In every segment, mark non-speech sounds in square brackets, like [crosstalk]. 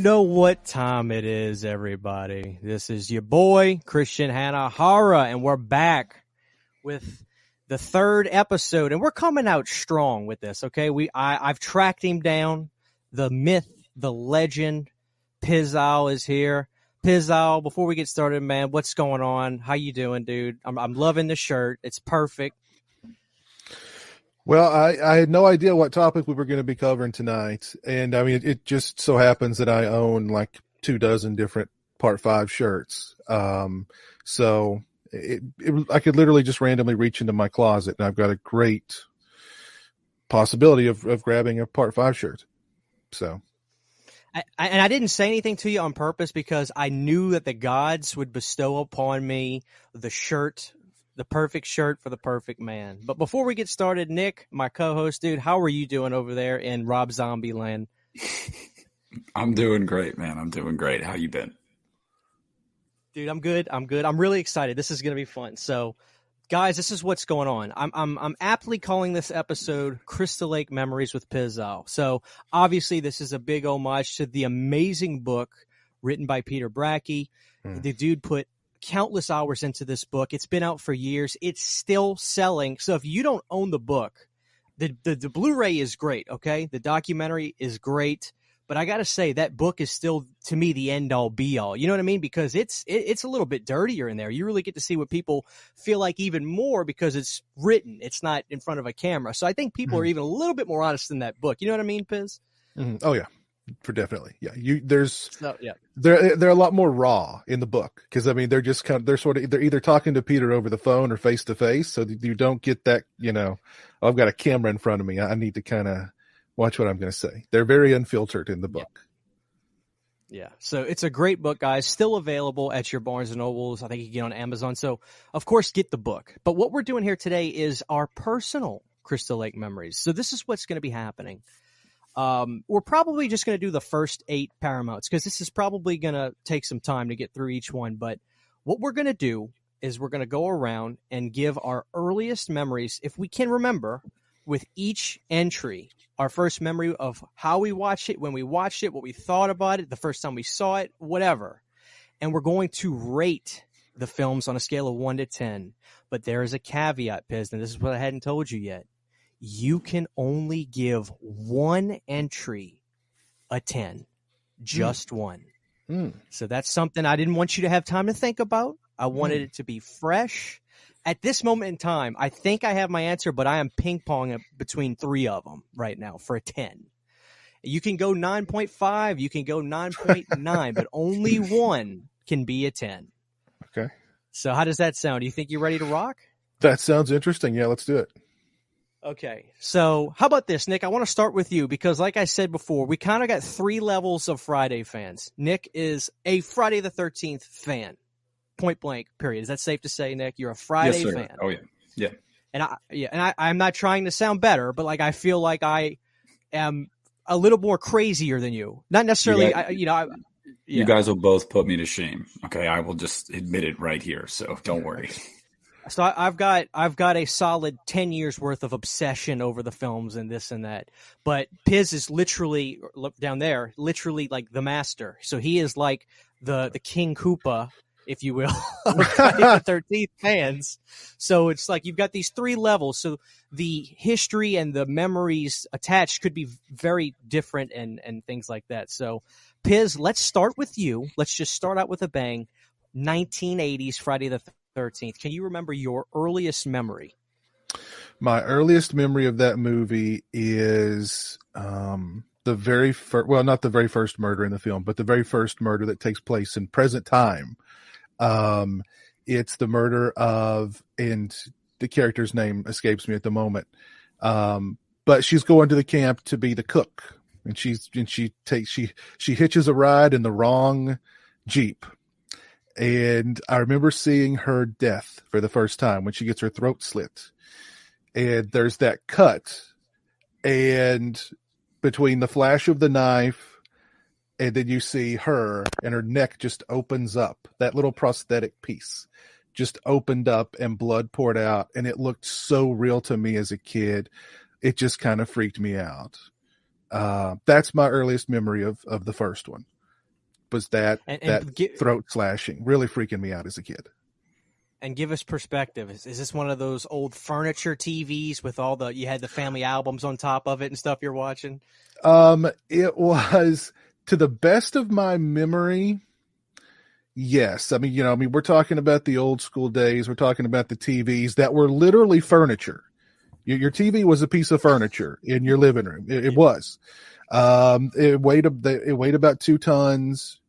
Know what time it is, everybody. This is your boy, Christian Hanahara, and we're back with the third episode, and we're coming out strong with this, okay? We I, I've tracked him down. The myth, the legend, Pizowell is here. Pizowell, before we get started, man, what's going on? How you doing, dude? I'm I'm loving the shirt. It's perfect. Well, I, I had no idea what topic we were going to be covering tonight. And I mean, it, it just so happens that I own like two dozen different part five shirts. Um, so it, it, I could literally just randomly reach into my closet and I've got a great possibility of, of grabbing a part five shirt. So. I, and I didn't say anything to you on purpose because I knew that the gods would bestow upon me the shirt the perfect shirt for the perfect man. But before we get started, Nick, my co-host, dude, how are you doing over there in Rob Zombie land? [laughs] I'm doing great, man. I'm doing great. How you been? Dude, I'm good. I'm good. I'm really excited. This is going to be fun. So, guys, this is what's going on. I'm I'm I'm aptly calling this episode Crystal Lake Memories with Pizowell. So, obviously, this is a big homage to the amazing book written by Peter Bracke. Mm. The dude put countless hours into this book. It's been out for years. It's still selling. So if you don't own the book, the, the, the Blu-ray is great. Okay. The documentary is great, but I got to say that book is still to me the end all be all. You know what I mean? Because it's, it, it's a little bit dirtier in there. You really get to see what people feel like even more because it's written. It's not in front of a camera. So I think people mm-hmm. are even a little bit more honest in that book. You know what I mean, Piz? Mm-hmm. Oh yeah for definitely yeah you there's no, yeah they're they're a lot more raw in the book because i mean they're just kind of they're sort of they're either talking to peter over the phone or face to face so you don't get that you know oh, i've got a camera in front of me i need to kind of watch what i'm going to say they're very unfiltered in the book yeah. yeah. so it's a great book, guys. Still available at your Barnes and Nobles. I think you can get on Amazon. So, of course, get the book. But what we're doing here today is our personal Crystal Lake memories. So, this is what's going to be happening. Um, we're probably just going to do the first eight Paramounts because this is probably going to take some time to get through each one. But what we're going to do is we're going to go around and give our earliest memories, if we can remember, with each entry. Our first memory of how we watched it, when we watched it, what we thought about it, the first time we saw it, whatever. And we're going to rate the films on a scale of one to 10. But there is a caveat, Piz, and this is what I hadn't told you yet you can only give one entry a 10 just mm. one. Mm. so that's something i didn't want you to have time to think about. I wanted mm. it to be fresh. At this moment in time i think i have my answer but i am ping-ponging between three of them right now for a 10 you can go 9.5 you can go 9.9 [laughs] but only one can be a 10 okay. So how does that sound? Do you think you're ready to rock? That sounds interesting. Yeah let's do it Okay. So, how about this, Nick? I want to start with you because, like I said before, we kind of got three levels of Friday fans. Nick is a Friday the 13th fan, point blank, period. Is that safe to say, Nick? You're a Friday yes, fan. Oh, yeah. Yeah. And I, yeah, and I, I'm not trying to sound better, but like I feel like I am a little more crazier than you. Not necessarily, you, I, you know, I, yeah. you guys will both put me to shame. Okay. I will just admit it right here. So don't worry. So I, have got I've got a solid ten years worth of obsession over the films and this and that. But Piz is literally look down there, literally like the master. So he is like the the King Koopa, if you will, [laughs] of [laughs] the Thirteenth fans. So it's like you've got these three levels. So the history and the memories attached could be very different and and things like that. So Piz, let's start with you. Let's just start out with a bang. 1980s Friday the 13th. Can you remember your earliest memory? My earliest memory of that movie is um, the very first, well, not the very first murder in the film, but the very first murder that takes place in present time. Um, it's the murder of, and the character's name escapes me at the moment. Um, but she's going to the camp to be the cook and she's, and she takes, she, she hitches a ride in the wrong Jeep and I remember seeing her death for the first time when she gets her throat slit. And there's that cut, and between the flash of the knife, and then you see her, and her neck just opens up. That little prosthetic piece just opened up, and blood poured out, and it looked so real to me as a kid. It just kind of freaked me out. Uh, that's my earliest memory of of the first one. Was that And- and that get- throat slashing really freaking me out as a kid? and give us perspective. Is, is this one of those old furniture TVs with all the you had the family albums on top of it and stuff you're watching? Um, it was to the best of my memory. Yes, I mean, you know, I mean, we're talking about the old school days. We're talking about the TVs that were literally furniture. Your, your TV was a piece of furniture in your living room. It, it was. Um, it weighed it weighed about two tons.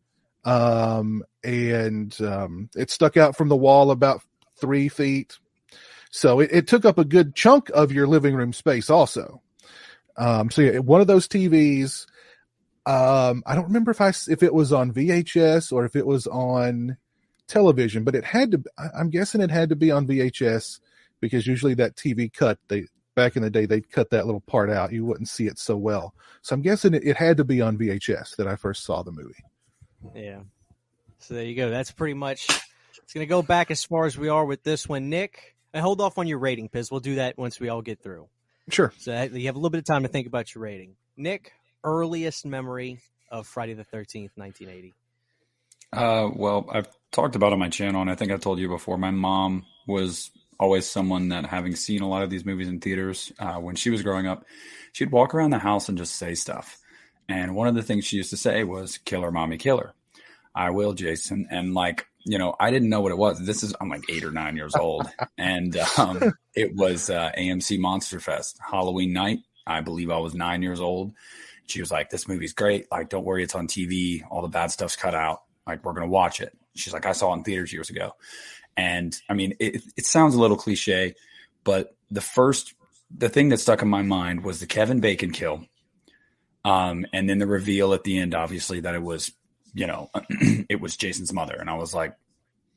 Um, and um, it stuck out from the wall about three feet. So it, it took up a good chunk of your living room space, also. Um, so yeah, one of those TVs. Um, I don't remember if I if it was on VHS or if it was on television, but it had to. I'm guessing it had to be on VHS because usually that TV cut they back in the day they'd cut that little part out. You wouldn't see it so well. So I'm guessing it, it had to be on VHS that I first saw the movie. Yeah. So there you go. That's pretty much. It's going to go back as far as we are with this one, Nick. And hold off on your rating, Piz. We'll do that once we all get through. Sure. So that- you have a little bit of time to think about your rating. Nick, earliest memory of Friday the Thirteenth, nineteen eighty. Uh, well, I've talked about on my channel, and I think I've told you before. My mom was always someone that, having seen a lot of these movies in theaters uh, when she was growing up, she'd walk around the house and just say stuff. And one of the things she used to say was "Killer, mommy, killer." I will, Jason. And like, you know, I didn't know what it was. This is I'm like eight or nine years old, [laughs] and um, it was uh, AMC Monster Fest Halloween night. I believe I was nine years old. She was like, "This movie's great. Like, don't worry, it's on TV. All the bad stuff's cut out. Like, we're gonna watch it." She's like, "I saw it in theaters years ago," and I mean, it, it sounds a little cliche, but the first, the thing that stuck in my mind was the Kevin Bacon kill, um, and then the reveal at the end, obviously, that it was, you know, [clears throat] it was Jason's mother, and I was like,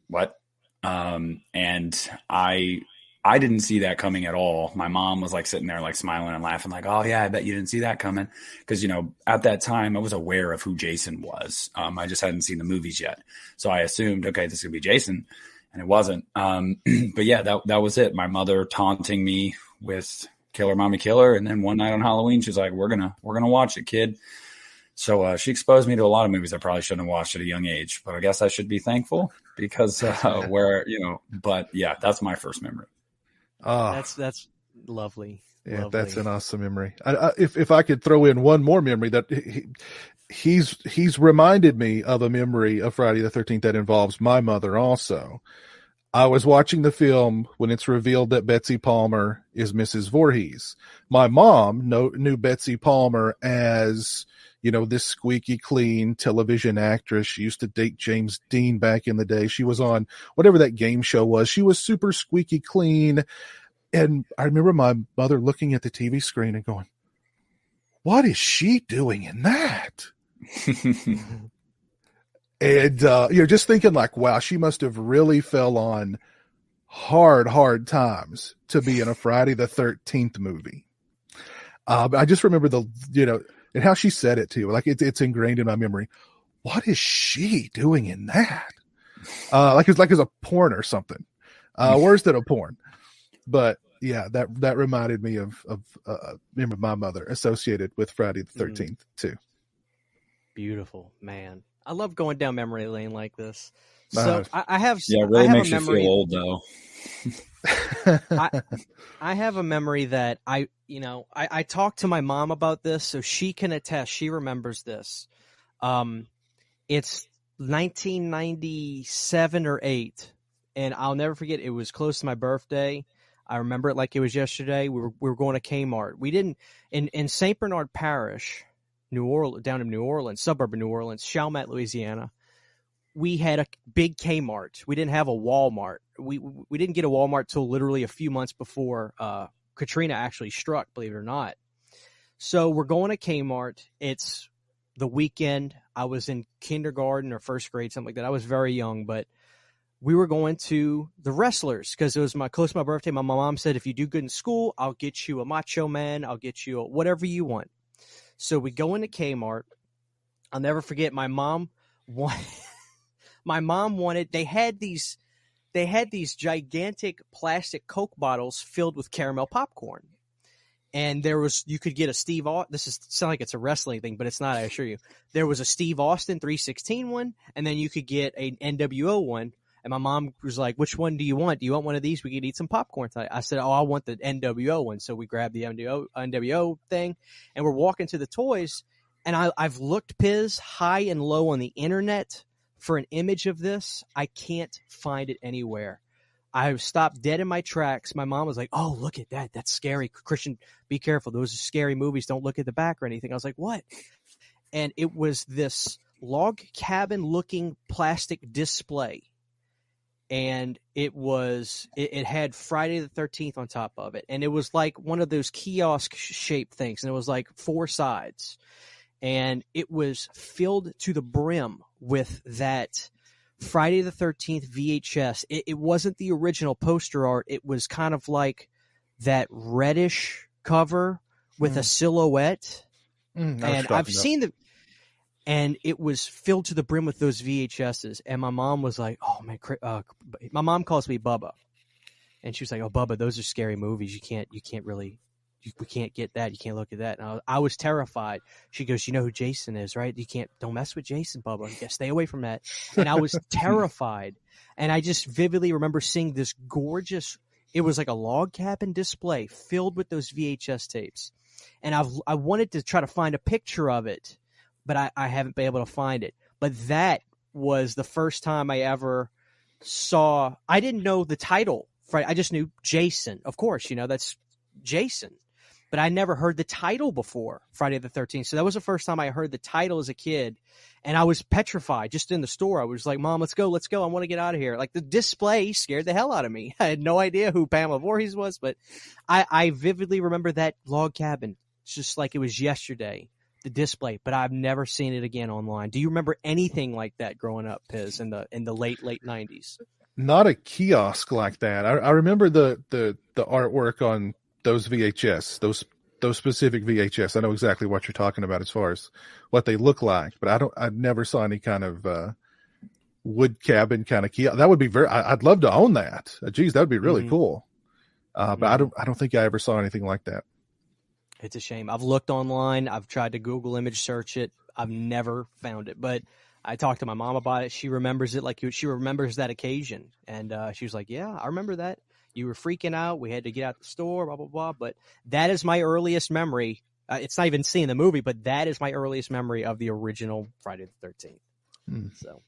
"What?" Um, and I I didn't see that coming at all. My mom was like sitting there, like smiling and laughing, like, "Oh yeah, I bet you didn't see that coming," because you know at that time I was aware of who Jason was. Um, I just hadn't seen the movies yet, so I assumed, okay, this could be Jason, and it wasn't. Um, [clears throat] but yeah, that that was it. My mother taunting me with "Killer, Mommy, Killer," and then one night on Halloween, she's like, "We're gonna we're gonna watch it, kid." So uh, she exposed me to a lot of movies I probably shouldn't have watched at a young age, but I guess I should be thankful because uh, [laughs] where you know. But yeah, that's my first memory. Ah, That's that's lovely. yeah, Lovely. that's an awesome memory. I, I, if if I could throw in one more memory that he, he's he's reminded me of a memory of Friday the Thirteenth that involves my mother also. I was watching the film when it's revealed that Betsy Palmer is Mrs. Voorhees. My mom know, knew Betsy Palmer as, you know, this squeaky clean television actress. She used to date James Dean back in the day. She was on whatever that game show was. She was super squeaky clean. And I remember my mother looking at the TV screen and going, what is she doing in that? [laughs] and uh you know just thinking like wow she must have really fell on hard hard times to be in a friday the 13th movie. Uh, i just remember the you know and how she said it too like it's it's ingrained in my memory. What is she doing in that? Uh like it's like it's a porn or something. Uh worse than a porn? But yeah that that reminded me of of uh remember my mother associated with friday the 13th too. Beautiful, man. I love going down memory lane like this. So Uh, I, I have Yeah, really have makes a you memory. feel old though. [laughs] I, I have a memory that I, you know, I, I talked to my mom about this, so she can attest. She remembers this. Um, it's 1997 or eight, and I'll never forget. It was close to my birthday. I remember it like it was yesterday. We were we were going to Kmart. We didn't in in Saint Bernard Parish, New Orleans, down in New Orleans, suburb of New Orleans, Chalmette, Louisiana. We had a big Kmart. We didn't have a Walmart. We we didn't get a Walmart till literally a few months before uh, Katrina actually struck. Believe it or not. So we're going to Kmart. It's the weekend. I was in kindergarten or first grade, something like that. I was very young, but we were going to the wrestlers because it was my close to my birthday. My mom said, if you do good in school, I'll get you a Macho Man. I'll get you a, whatever you want. So we go into Kmart. I'll never forget. My mom wanted. [laughs] my mom wanted. They had these. They had these gigantic plastic Coke bottles filled with caramel popcorn, and there was you could get a Steve. Au- this is sound like it's a wrestling thing, but it's not. I assure you, there was a Steve Austin 316 one, and then you could get an NWO one. And my mom was like, "Which one do you want? Do you want one of these? We could eat some popcorn tonight." I said, "Oh, I want the NWO one." So we grabbed the NWO NWO thing, and we're walking to the toys, and I, I've looked Piz high and low on the internet for an image of this. I can't find it anywhere. I stopped dead in my tracks. My mom was like, "Oh, look at that! That's scary, Christian. Be careful. Those are scary movies. Don't look at the back or anything." I was like, "What?" And it was this log cabin looking plastic display, and it was it, it had Friday the Thirteenth on top of it, and it was like one of those kiosk shaped things, and it was like four sides, and it was filled to the brim with that Friday the 13th VHS. It, it, wasn't the original poster art. It was kind of like that reddish cover with mm. a silhouette. Mm, and I've seen the, and it was filled to the brim with those VHSs. And my mom was like, "Oh man, uh, my mom calls me Bubba," and she was like, "Oh, Bubba, those are scary movies. You can't, you can't really you, we can't get that. You can't look at that. And I, I, was terrified. She goes, you know who Jason is, right? You can't, don't mess with Jason, Bubba. Yeah, stay away from that. And I was [laughs] terrified. And I just vividly remember seeing this gorgeous, it was like a log cabin display filled with those VHS tapes. And I've, I wanted to try to find a picture of it, but I, I haven't been able to find it. But that was the first time I ever saw, I didn't know the title. Friday, I just knew Jason. Of course, you know, that's Jason but I never heard the title before Friday the 13th. So that was the first time I heard the title as a kid. And I was petrified just in the store. I was like, Mom, let's go, let's go. I want to get out of here. Like the display scared the hell out of me. [laughs] I had no idea who Pamela Voorhees was, but I, I vividly remember that log cabin. It's just like it was yesterday, the display, but I've never seen it again online. Do you remember anything like that growing up, Piz, in the, in the late, late nineties? Not a kiosk like that. I, I remember the, the, the artwork on those VHS, those those specific VHS. I know exactly what you're talking about as far as what they look like, but I don't. I never saw any kind of uh, wood cabin kind of key. That would be very. I, would love to own that. Uh, geez, that would be really mm-hmm. cool. Uh, but mm-hmm. I don't. I don't think I ever saw anything like that. It's a shame. I've looked online. I've tried to Google image search it. I've never found it, but. I talked to my mom about it. She remembers it like she remembers that occasion, and uh, she was like, "Yeah, I remember that." you were freaking out. We had to get out the store, blah, blah, blah. But that is my earliest memory. Uh, it's not even seeing the movie, but that is my earliest memory of the original Friday the 13th. Hmm. So,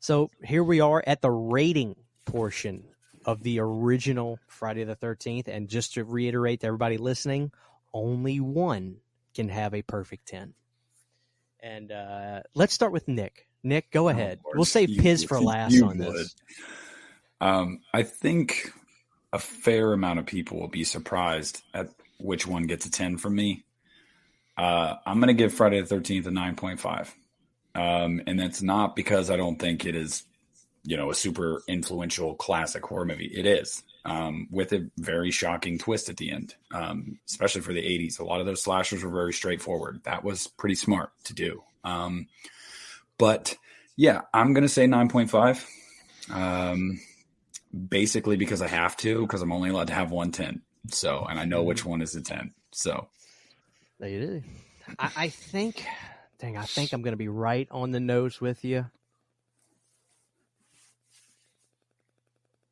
so here we are at the rating portion of the original Friday the 13th. And just to reiterate to everybody listening, only one can have a perfect 10. And uh, let's start with Nick. Nick, go ahead. Oh, we'll save Piz for [laughs] last on this. Um, I think a fair amount of people will be surprised at which one gets a 10 from me. Uh, I'm going to give Friday the 13th a 9.5. Um, and that's not because I don't think it is, you know, a super influential classic horror movie. It is, um, with a very shocking twist at the end, um, especially for the 80s. A lot of those slashers were very straightforward. That was pretty smart to do. Um, but yeah, I'm going to say 9.5. Um, basically because I have to, because I'm only allowed to have one 10. So, and I know which mm. one is a 10. So, there you do. I, I think, dang, I think I'm going to be right on the nose with you.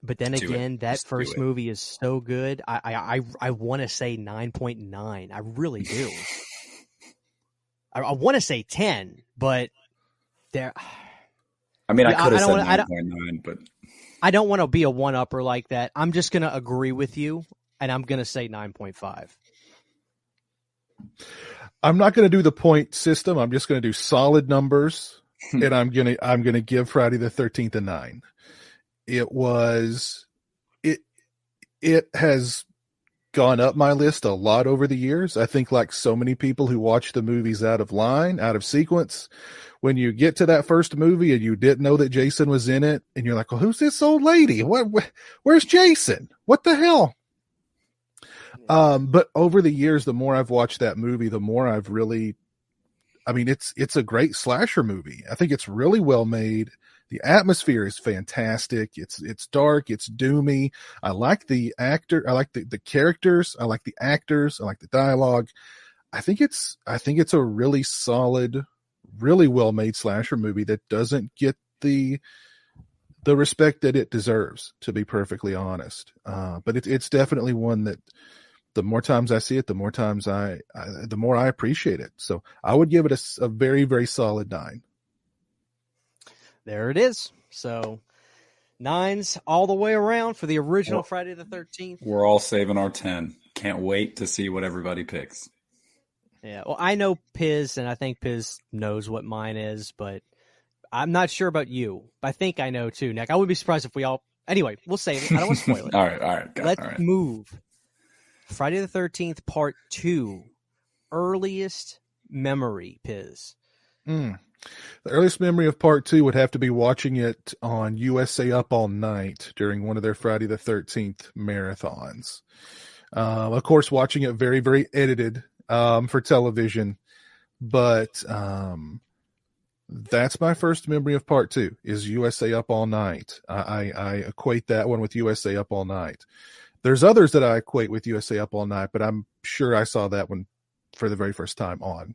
But then do again, it. that Just first movie is so good. I I I, I want to say nine point nine. I really do. [laughs] I, I want to say ten, but there. [sighs] I mean, yeah, I could have said nine point nine, but I don't want to be a one upper like that. I'm just going to agree with you, and I'm going to say 9.5. I'm not going to do the point system. I'm just going to do solid numbers, hmm. and I'm going to I'm going to give Friday the 13th a nine. It was it it has gone up my list a lot over the years. I think like so many people who watch the movies out of line, out of sequence, when you get to that first movie and you didn't know that Jason was in it, and you're like, well, who's this old lady? What, where's Jason? What the hell? Um, but over the years, the more I've watched that movie, the more I've really, I mean, it's, it's a great slasher movie. I think it's really well made. The atmosphere is fantastic. It's it's dark. It's doomy. I like the actor. I like the the characters. I like the actors. I like the dialogue. I think it's I think it's a really solid, really well made slasher movie that doesn't get the the respect that it deserves. To be perfectly honest, uh, but it, it's definitely one that the more times I see it, the more times I, I the more I appreciate it. So I would give it a, a very very solid nine. There it is. So nines all the way around for the original well, Friday the Thirteenth. We're all saving our ten. Can't wait to see what everybody picks. Yeah, well, I know Piz, and I think Piz knows what mine is, but I'm not sure about you. I think I know too, Nick. I wouldn't be surprised if we all. Anyway, we'll save it. I don't want to spoil [laughs] it. all right, all right. Let's all right. move. Friday the Thirteenth Part Two, earliest memory, Piz. Mm. The earliest memory of Part Two would have to be watching it on USA Up All Night during one of their Friday the Thirteenth marathons. Uh, of course, watching it very, very edited um, for television. But um, that's my first memory of part two is USA Up All Night. I, I equate that one with USA Up All Night. There's others that I equate with USA Up All Night, but I'm sure I saw that one for the very first time on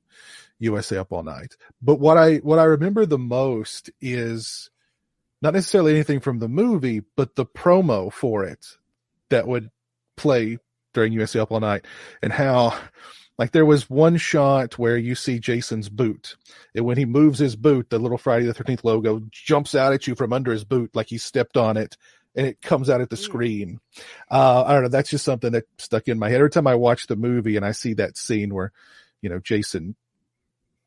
USA Up All Night. But what I what I remember the most is not necessarily anything from the movie, but the promo for it that would play during USA Up All Night and how like there was one shot where you see Jason's boot. And when he moves his boot, the little Friday the 13th logo jumps out at you from under his boot like he stepped on it and it comes out at the mm. screen. Uh, I don't know. That's just something that stuck in my head. Every time I watch the movie and I see that scene where, you know, Jason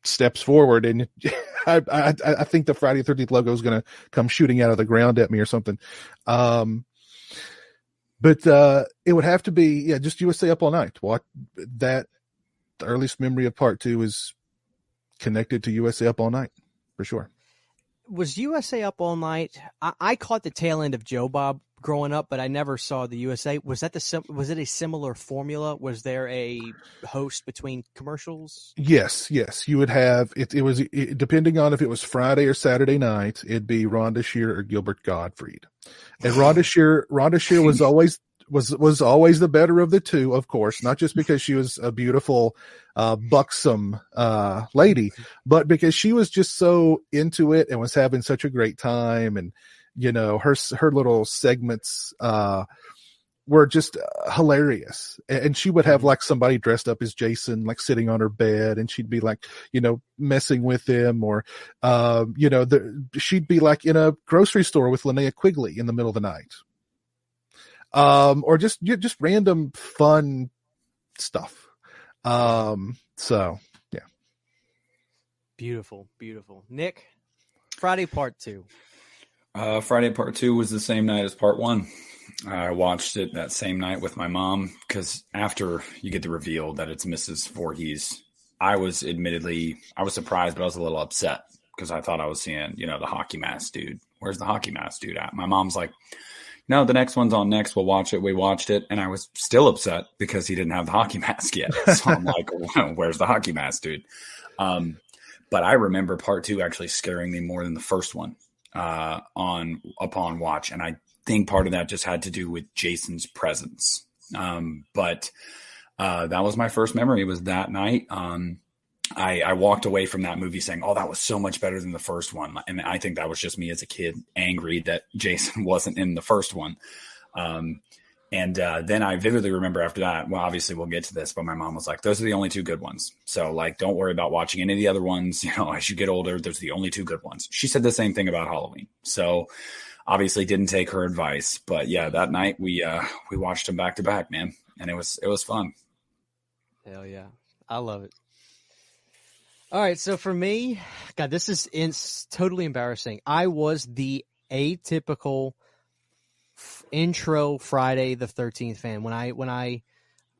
steps forward and [laughs] I, I, I think the Friday the 13th logo is going to come shooting out of the ground at me or something. Um, but, uh, it would have to be, yeah, just USA up all night. What that the earliest memory of part two is connected to USA Up All Night for sure. Was USA Up All Night? I, I caught the tail end of Joe Bob growing up, but I never saw the USA. Was that the sim- was it a similar formula? Was there a host between commercials? Yes, yes. You would have it. It was it, depending on if it was Friday or Saturday night. It'd be Rhonda Shear or Gilbert Gottfried, and Rhonda Shear. Rhonda Shear was always was was always the better of the two, of course, not just because she was a beautiful, uh, buxom uh, lady, but because she was just so into it and was having such a great time, and you know her her little segments uh, were just hilarious. And she would have mm-hmm. like somebody dressed up as Jason, like sitting on her bed, and she'd be like, you know, messing with him, or, um, you know, the, she'd be like in a grocery store with Linnea Quigley in the middle of the night, um, or just just random fun stuff. Um, so yeah, beautiful, beautiful. Nick, Friday Part Two. Uh, Friday Part Two was the same night as Part One. I watched it that same night with my mom because after you get the reveal that it's Mrs. Voorhees, I was admittedly I was surprised, but I was a little upset because I thought I was seeing you know the hockey mask dude. Where's the hockey mask dude at? My mom's like, no, the next one's on next. We'll watch it. We watched it, and I was still upset because he didn't have the hockey [laughs] mask yet. So I'm like, [laughs] where's the hockey mask, dude? Um, but I remember part two actually scaring me more than the first one uh, on upon watch, and I think part of that just had to do with Jason's presence. Um, but uh, that was my first memory. It was that night. Um, I, I, walked away from that movie saying, "Oh, that was so much better than the first one," and I think that was just me as a kid angry that Jason [laughs] wasn't in the first one. Um, and uh, then I vividly remember after that. Well, obviously we'll get to this, but my mom was like, "Those are the only two good ones." So like, don't worry about watching any of the other ones. [laughs] You know, as you get older, those are the only two good ones. She said the same thing about Halloween. So obviously didn't take her advice, but yeah, that night we uh, we watched them back to back, man, and it was it was fun. Hell yeah, I love it. All right, so for me, God, this is it's totally embarrassing. I was the atypical intro Friday the Thirteenth fan. When I when I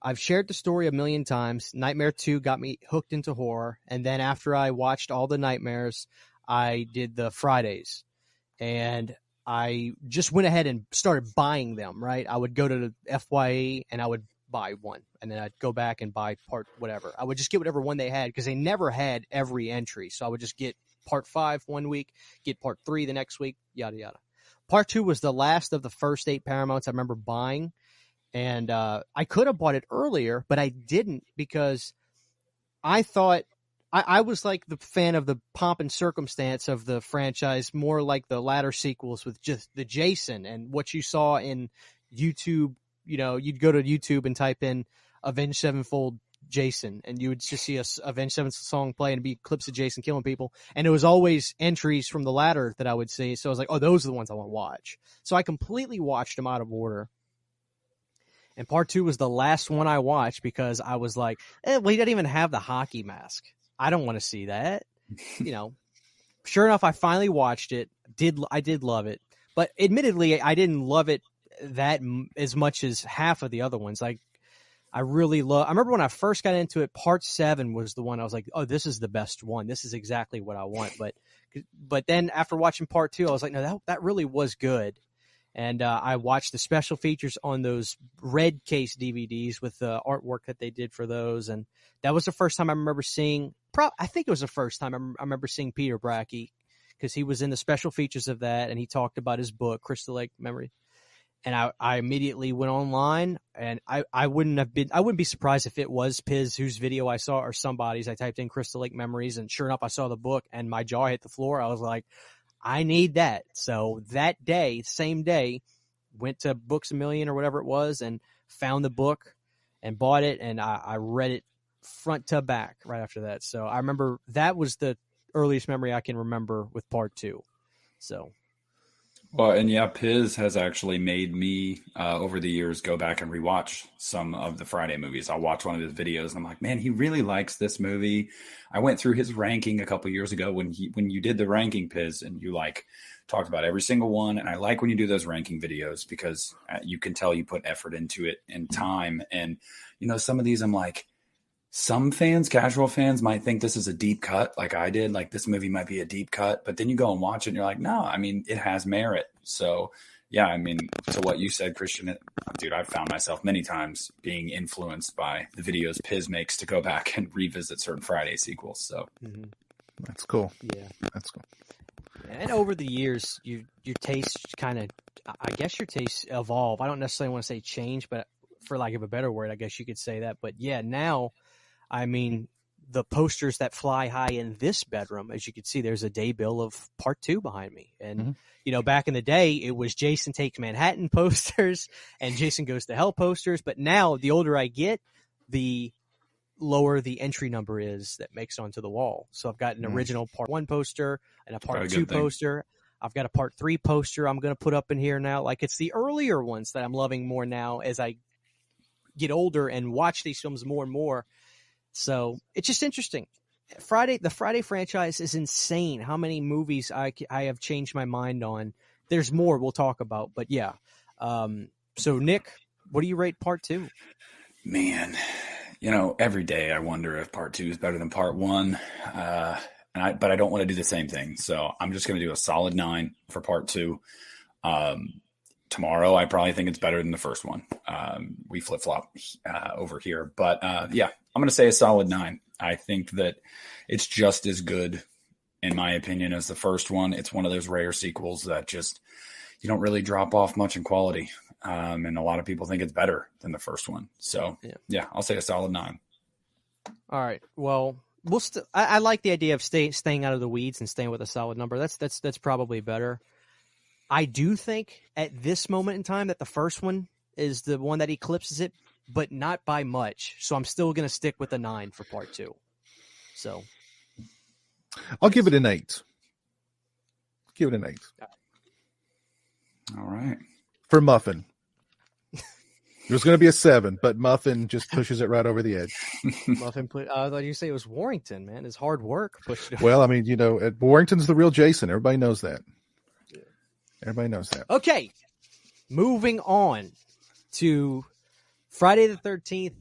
I've shared the story a million times. Nightmare Two got me hooked into horror, and then after I watched all the nightmares, I did the Fridays, and I just went ahead and started buying them. Right, I would go to the FYE and I would buy one and then I'd go back and buy part whatever. I would just get whatever one they had because they never had every entry. So I would just get part five one week, get part three the next week, yada yada. Part two was the last of the first eight Paramounts I remember buying, and uh, I could have bought it earlier, but I didn't because I thought I, I, was like the fan of the pomp and circumstance of the franchise, more like the latter sequels with just the Jason and what you saw in YouTube. You know, you'd go to YouTube and type in Avenged Sevenfold Jason, and you would just see a Avenged Sevenfold song play and be clips of Jason killing people. And it was always entries from the latter that I would see. So I was like, oh, those are the ones I want to watch. So I completely watched them out of order. And part two was the last one I watched because I was like, eh, well, he doesn't even have the hockey mask. I don't want to see that. [laughs] you know, sure enough, I finally watched it. Did I did love it, but admittedly, I didn't love it that as much as half of the other ones. Like, I really love. I remember when I first got into it. Part seven was the one I was like, "Oh, this is the best one. This is exactly what I want." But, but then after watching part two, I was like, "No, that that really was good." And uh, I watched the special features on those red case DVDs with the artwork that they did for those, and that was the first time I remember seeing. Pro- I think it was the first time I, remember seeing Peter Bracke because he was in the special features of that, and he talked about his book Crystal Lake Memory. And I, I immediately went online, and I, I wouldn't have been I wouldn't be surprised if it was Piz whose video I saw or somebody's. I typed in Crystal Lake Memories, and sure enough, I saw the book, and my jaw hit the floor. I was like, I need that. So that day, same day, went to Books a Million or whatever it was and found the book and bought it and I, I read it front to back right after that. So I remember that was the earliest memory I can remember with part two. So well, and yeah, Piz has actually made me uh, over the years go back and rewatch some of the Friday movies. I'll watch one of his videos and I'm like, man, he really likes this movie. I went through his ranking a couple years ago when he when you did the ranking Piz and you like talked about every single one. And I like when you do those ranking videos because uh, you can tell you put effort into it and time. And you know, some of these I'm like, some fans, casual fans, might think this is a deep cut, like I did. Like this movie might be a deep cut, but then you go and watch it, and you're like, no, I mean, it has merit. So, yeah, I mean, to what you said, Christian, it, dude, I've found myself many times being influenced by the videos Piz makes to go back [laughs] and revisit certain Friday sequels. So, mm-hmm. that's cool. Yeah, that's cool. And over the years, you your taste kind of, I guess your tastes evolve. I don't necessarily want to say change, but for lack of a better word, I guess you could say that. But yeah, now I mean, the posters that fly high in this bedroom, as you can see, there's a day bill of part two behind me. And, mm-hmm. you know, back in the day, it was Jason Takes Manhattan [laughs] posters and Jason Goes to Hell posters. But now, the older I get, the lower the entry number is that makes onto the wall. So I've got an mm-hmm. original part one poster and a part two poster. I've got a part three poster I'm going to put up in here now. Like it's the earlier ones that I'm loving more now as I get older and watch these films more and more so it's just interesting. Friday, the Friday franchise is insane. How many movies I, I have changed my mind on. There's more we'll talk about, but yeah. Um, so Nick, what do you rate part two? Man, you know, every day I wonder if part two is better than part one. Uh, and I, but I don't want to do the same thing. So I'm just going to do a solid nine for part two. Um, tomorrow, I probably think it's better than the first one. Um, we flip flop uh, over here, but uh, yeah, I'm going to say a solid nine. I think that it's just as good, in my opinion, as the first one. It's one of those rare sequels that just you don't really drop off much in quality, um, and a lot of people think it's better than the first one. So yeah, yeah I'll say a solid nine. All right. Well, we'll. St- I, I, like the idea of stay, staying out of the weeds and staying with a solid number. That's that's that's probably better. I do think at this moment in time that the first one is the one that eclipses it, but not by much. So I'm still going to stick with a nine for part two. So I'll give it an eight. Give it an eight. All right. For Muffin. [laughs] There's going to be a seven, but Muffin just pushes it right over the edge. [laughs] Muffin put. Uh, I thought you say it was Warrington, man. His hard work pushed it. Well, I mean, you know, Warrington's the real Jason. Everybody knows that. Everybody knows that. Okay, moving on to Friday the Thirteenth.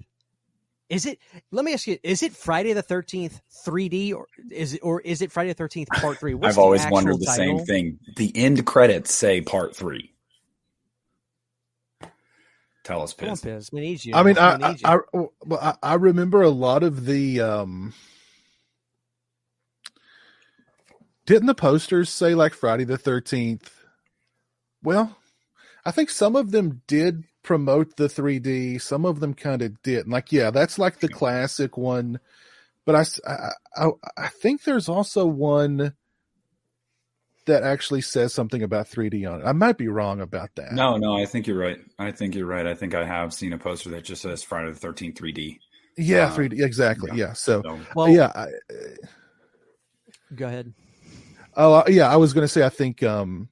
Is it? Let me ask you: Is it Friday the Thirteenth 3D, or is it, or is it Friday the Thirteenth Part Three? [laughs] I've always wondered the title? same thing. The end credits say Part Three. Tell us, Piz. On, Piz. We need you. I mean, I, I, I, I, I remember a lot of the um, Didn't the posters say like Friday the 13th? Well, I think some of them did promote the 3D. Some of them kind of didn't. Like, yeah, that's like the classic one. But I, I, I, I think there's also one that actually says something about 3D on it. I might be wrong about that. No, no, I think you're right. I think you're right. I think I have seen a poster that just says Friday the 13th 3D. Yeah, uh, 3D exactly. Yeah. yeah. So, so, well, yeah. I, go ahead. Oh, yeah. I was going to say I think um,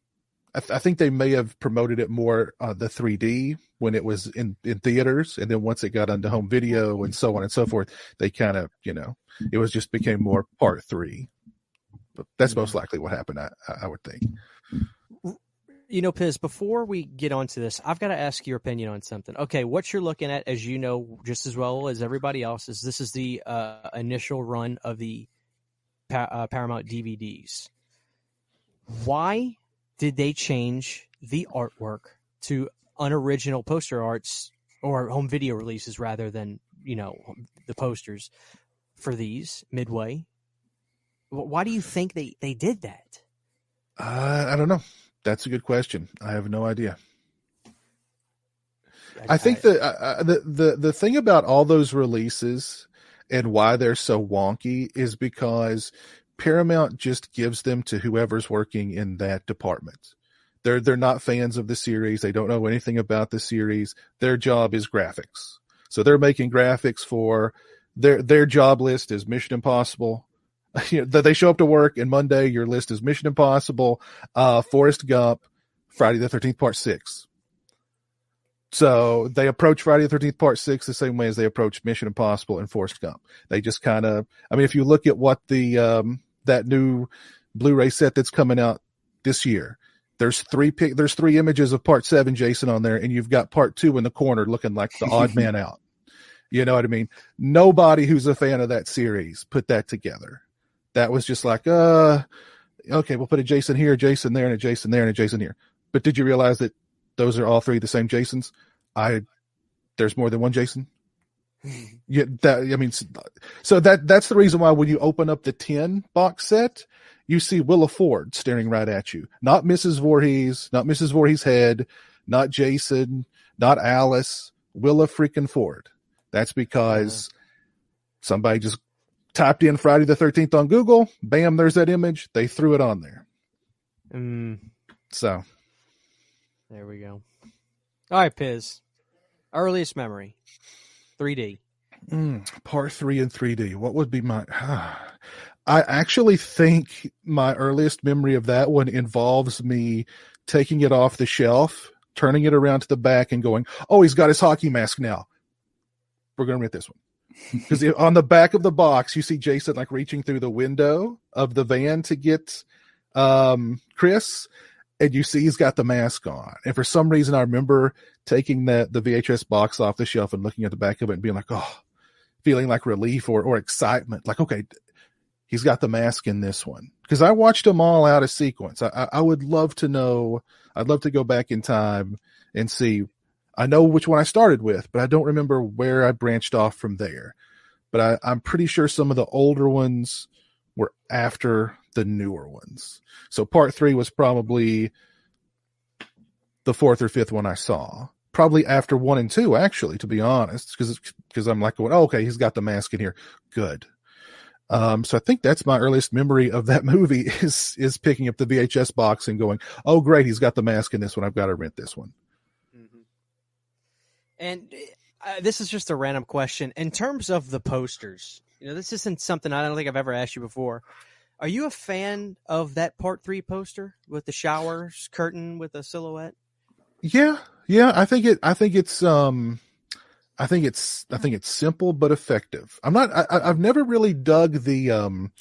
I, th- I, think they may have promoted it more uh, the 3D when it was in in theaters, and then once it got onto home video and so on and so forth, they kind of you know it was just became more part three. But that's most likely what happened. I, I would think. You know, Piz, before we get onto this, I've got to ask your opinion on something. Okay, what you're looking at, as you know just as well as everybody else, is this is the uh, initial run of the pa- uh, Paramount DVDs. Why did they change the artwork to unoriginal poster arts or home video releases rather than you know the posters for these midway? Why do you think they they did that? Uh, i don't know. That's a good question. I have no idea. I, I think that uh, the the the thing about all those releases and why they're so wonky is because paramount just gives them to whoever's working in that department they're they're not fans of the series. They don't know anything about the series. Their job is graphics. So they're making graphics for their their job list is Mission Impossible. [laughs] Know, they show up to work and Monday your list is Mission Impossible, uh, Forrest Gump, Friday the Thirteenth Part Six. So they approach Friday the Thirteenth Part Six the same way as they approach Mission Impossible and Forrest Gump. They just kind of, I mean, if you look at what the um, that new Blu-ray set that's coming out this year, there's three pic, there's three images of part seven, Jason, on there, and you've got part two in the corner looking like the odd [laughs] man out. You know what I mean? Nobody who's a fan of that series put that together. That was just like, uh, okay, we'll put a Jason here, a Jason there, and a Jason there, and a Jason here. But did you realize that those are all three the same Jasons? I, there's more than one Jason. Yeah, that I mean, so that that's the reason why when you open up the ten box set, you see Willa Ford staring right at you. Not Mrs. Voorhees, not Mrs. Voorhees' head, not Jason, not Alice, Willa freaking Ford. That's because somebody just typed in Friday the 13th on Google. Bam, there's that image. They threw it on there. Mm. So. There we go. All right, Piz. Earliest memory 3D. Mm, part three in 3D. What would be my. [sighs] I actually think my earliest memory of that one involves me taking it off the shelf, turning it around to the back, and going, "Oh, he's got his hockey mask now." We're gonna rent this one [laughs] because on the back of the box you see Jason like reaching through the window of the van to get um, Chris, and you see he's got the mask on. And for some reason, I remember taking the the VHS box off the shelf and looking at the back of it and being like, "Oh." Feeling like relief or, or excitement, like okay, he's got the mask in this one because I watched them all out of sequence. I, I would love to know. I'd love to go back in time and see. I know which one I started with, but I don't remember where I branched off from there. But I, I'm pretty sure some of the older ones were after the newer ones. So part three was probably the fourth or fifth one I saw. Probably after one and two, actually, to be honest, because because I'm like oh, okay, he's got the mask in here. Good. Um, so I think that's my earliest memory of that [laughs] movie is is picking up the VHS box and going, "Oh, great, he's got the mask in this one. I've got to rent this one." Mm-hmm. And uh, this is just a random question. In terms of the posters, you know, this isn't something I don't think I've ever asked you before. Are you a fan of that part three poster with the showers curtain with a silhouette? Yeah, yeah. I think it. I think it's. um I think it's I think it's simple but effective. I'm not I, have never really dug the um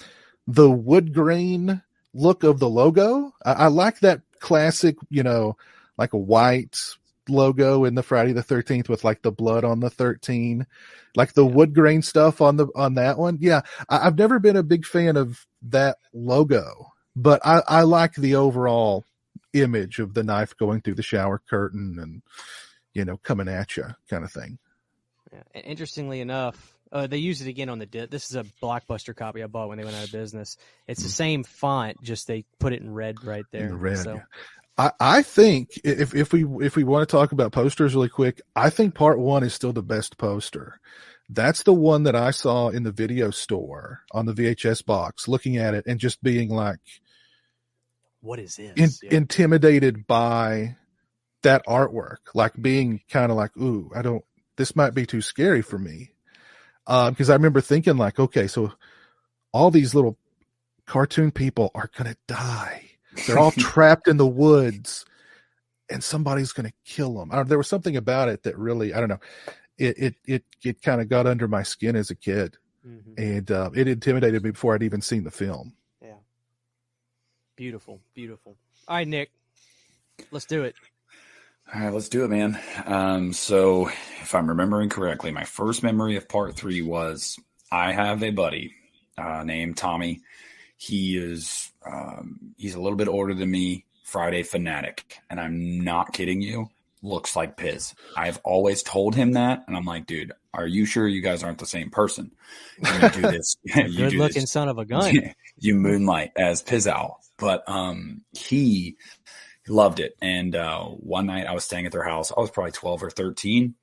the wood grain look of the logo. I, I, like that classic, you know, like a white logo in the Friday the Thirteenth with like the blood on the thirteen, like the wood grain stuff on the on that one. Yeah, I, have never been a big fan of that logo, but I, I like the overall image of the knife going through the shower curtain and you know coming at you kind of thing. Yeah. Interestingly enough, Uh, they use it again on the di- this is a blockbuster copy I bought when they went out of business. It's the same font, just they put it in red right there. In the red. So. I, I think if if we if we want to talk about posters really quick, I think part one is still the best poster. That's the one that I saw in the video store on the VHS box, looking at it and just being like what is this? in, Yeah. intimidated by that artwork, like being kind of like, ooh, I don't, this might be too scary for me. Um, cause I remember thinking like, okay, so all these little cartoon people are going to die. They're all [laughs] trapped in the woods and somebody's going to kill them. I there was something about it that really, I don't know. It, it, it, it kind of got under my skin as a kid Mhm. and, uh, it intimidated me before I'd even seen the film. Yeah. Beautiful, beautiful. All right, Nick, let's do it. All right, let's do it, man. Um, so, if I'm remembering correctly, my first memory of part three was I have a buddy uh, named Tommy. He is um, he's a little bit older than me. Friday fanatic, and I'm not kidding you. Looks like Piz. I've always told him that, and I'm like, dude, are you sure you guys aren't the same person? You do this. [laughs] you Good do looking this son of a gun. [laughs] you moonlight as Pizow. But um, he loved it. And uh, one night I was staying at their house. I was probably 12 or 13.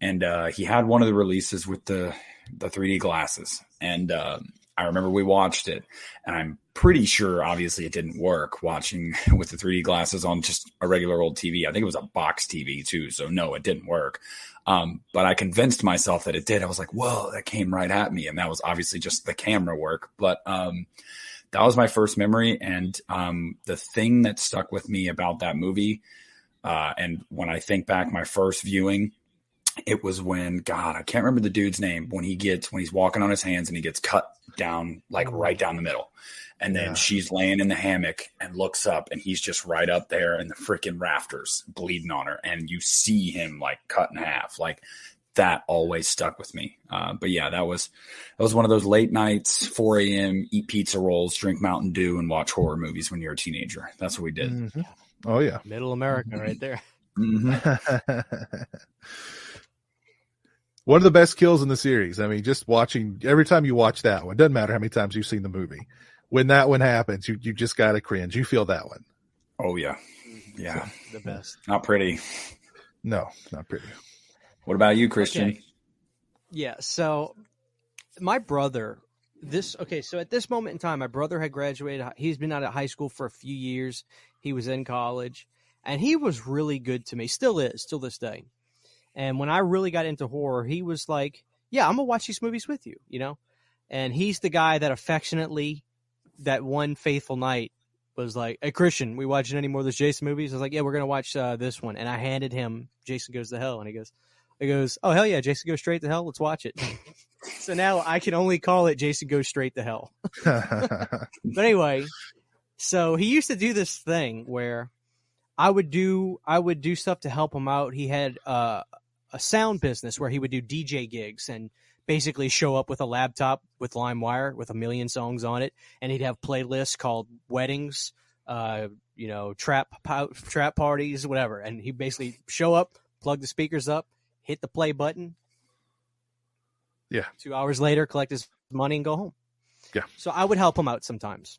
And uh, he had one of the releases with the, the 3D glasses. And um, I remember we watched it. And I'm pretty sure, obviously, it didn't work watching [laughs] with the 3D glasses on just a regular old TV. I think it was a box TV too. So, no, it didn't work. Um, but I convinced myself that it did. I was like, whoa, that came right at me. And that was obviously just the camera work. But um, that was my first memory. And um, the thing that stuck with me about that movie, uh, and when I think back, my first viewing, it was when God, I can't remember the dude's name when he gets when he's walking on his hands and he gets cut down like right down the middle. And then Yeah. she's laying in the hammock and looks up and he's just right up there in the freaking rafters bleeding on her. And you see him like cut in half. Like that always stuck with me. Uh, but yeah, that was that was one of those late nights, 4 a.m. eat pizza rolls, drink Mountain Dew, and watch horror movies when you're a teenager. That's what we did. Mhm. Oh yeah. Middle America right there. Mhm. [laughs] One of the best kills in the series. I mean, just watching every time you watch that one, doesn't matter how many times you've seen the movie. When that one happens, you you just gotta cringe. You feel that one. Oh yeah, mm-hmm. yeah, The best. not pretty. No, not pretty. What about you, Christian? Okay. Yeah. So my brother, this okay. So at this moment in time, my brother had graduated. He's been out of high school for a few years. He was in college, and he was really good to me. Still is, still this day. And when I really got into horror, he was like, "Yeah, I'm gonna watch these movies with you," you know. And he's the guy that affectionately, that one faithful night, was like, "Hey, Christian, we watching any more of those Jason movies?" I was like, "Yeah, we're gonna watch uh, this one." And I handed him Jason Goes to Hell, and he goes, "He goes, oh hell yeah, Jason Goes Straight to Hell. Let's watch it." [laughs] so now I can only call it Jason Goes Straight to Hell. [laughs] But anyway, so he used to do this thing where I would do I would do stuff to help him out. He had uh, a sound business where he would do DJ gigs and basically show up with a laptop with LimeWire with a million songs on it, and he'd have playlists called weddings, uh, you know, trap trap parties, whatever. And he basically show up, plug the speakers up, hit the play button. Yeah. Two hours later, collect his money and go home. Yeah. So I would help him out sometimes,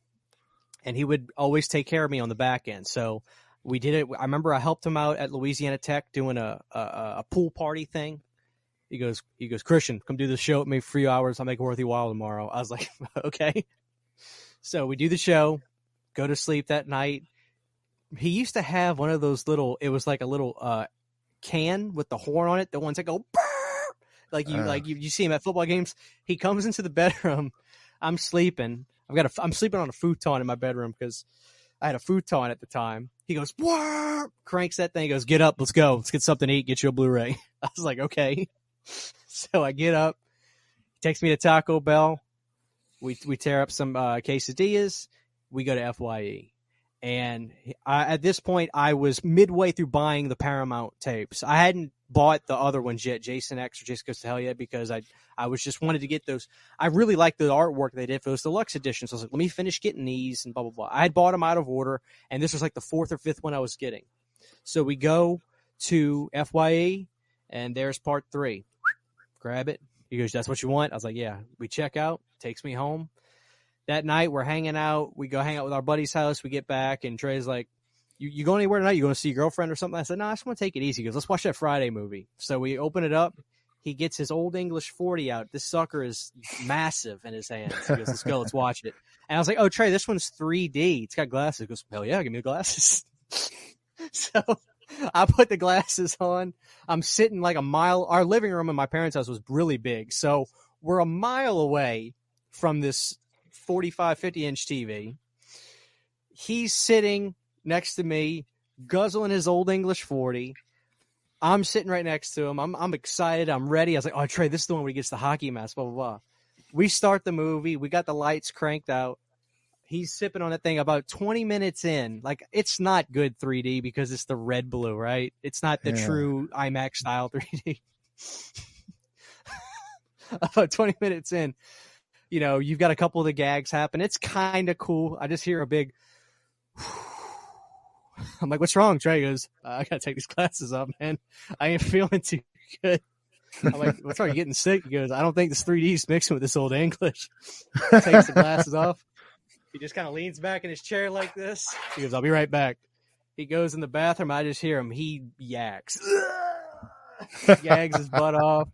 and he would always take care of me on the back end. So we did it. I remember I helped him out at Louisiana Tech doing a a, a pool party thing. He goes, he goes, Christian, come do the show with me for three hours. I'll make it worth your while tomorrow. I was like, [laughs] okay. So we do the show, go to sleep that night. He used to have one of those little. It was like a little uh, can with the horn on it. The ones that go, "Brrr!" like you, Ah. like you, you see him at football games. He comes into the [laughs] bedroom. I'm sleeping. I've got a. I'm sleeping on a futon in my bedroom because I had a futon at the time. He goes, "Brrr!" cranks that thing. He goes, get up, let's go, let's get something to eat, get you a Blu-ray. [laughs] I was like, okay. [laughs] So I get up. He takes me to Taco Bell. We we tear up some uh, quesadillas. We go to FYE, and I, at this point, I was midway through buying the Paramount tapes. I hadn't bought the other ones yet, Jason X or Jason Goes to Hell yet, because I I was just wanted to get those. I really liked the artwork they did for those deluxe editions. So I was like, let me finish getting these and blah blah blah. I had bought them out of order, and this was like the fourth or fifth one I was getting. So we go to FYE, and there's part three. Grab it, He goes, "That's what you want." I was like, "Yeah." We check out. Takes me home. That night we're hanging out. We go hang out with our buddy's house. We get back and Trey's like, "You you going anywhere tonight? You going to see your girlfriend or something?" I said, "No, I just want to take it easy." He goes, "Let's watch that Friday movie." So we open it up. He gets his old English forty out. This sucker is massive in his hands. He goes, "Let's go. Let's watch it." And I was like, "Oh, Trey, this one's 3D. It's got glasses." He goes, "Hell yeah, give me the glasses." [laughs] so I put the glasses on. I'm sitting like a mile. Our living room in my parents' house was really big. So we're a mile away from this 45, 50 inch TV. He's sitting next to me, guzzling his old English 40. I'm sitting right next to him. I'm, I'm excited. I'm ready. I was like, oh, Trey, this is the one where he gets the hockey mask, blah, blah, blah. We start the movie. We got the lights cranked out he's sipping on that thing about 20 minutes in. Like it's not good 3D because it's the red blue, right? It's not the yeah. true IMAX style 3D. [laughs] about 20 minutes in, you know, you've got a couple of the gags happen. It's kind of cool. I just hear a big. [sighs] I'm like, what's wrong? Trey goes, uh, I gotta take these glasses off, man. I ain't feeling too good. I'm like, what's wrong? You getting sick? He goes, I don't think this 3D is mixing with this old English. Takes the glasses off. He just kind of leans back in his chair like this. He goes, I'll be right back. He goes in the bathroom. I just hear him. He yaks. [laughs] Gags his butt off.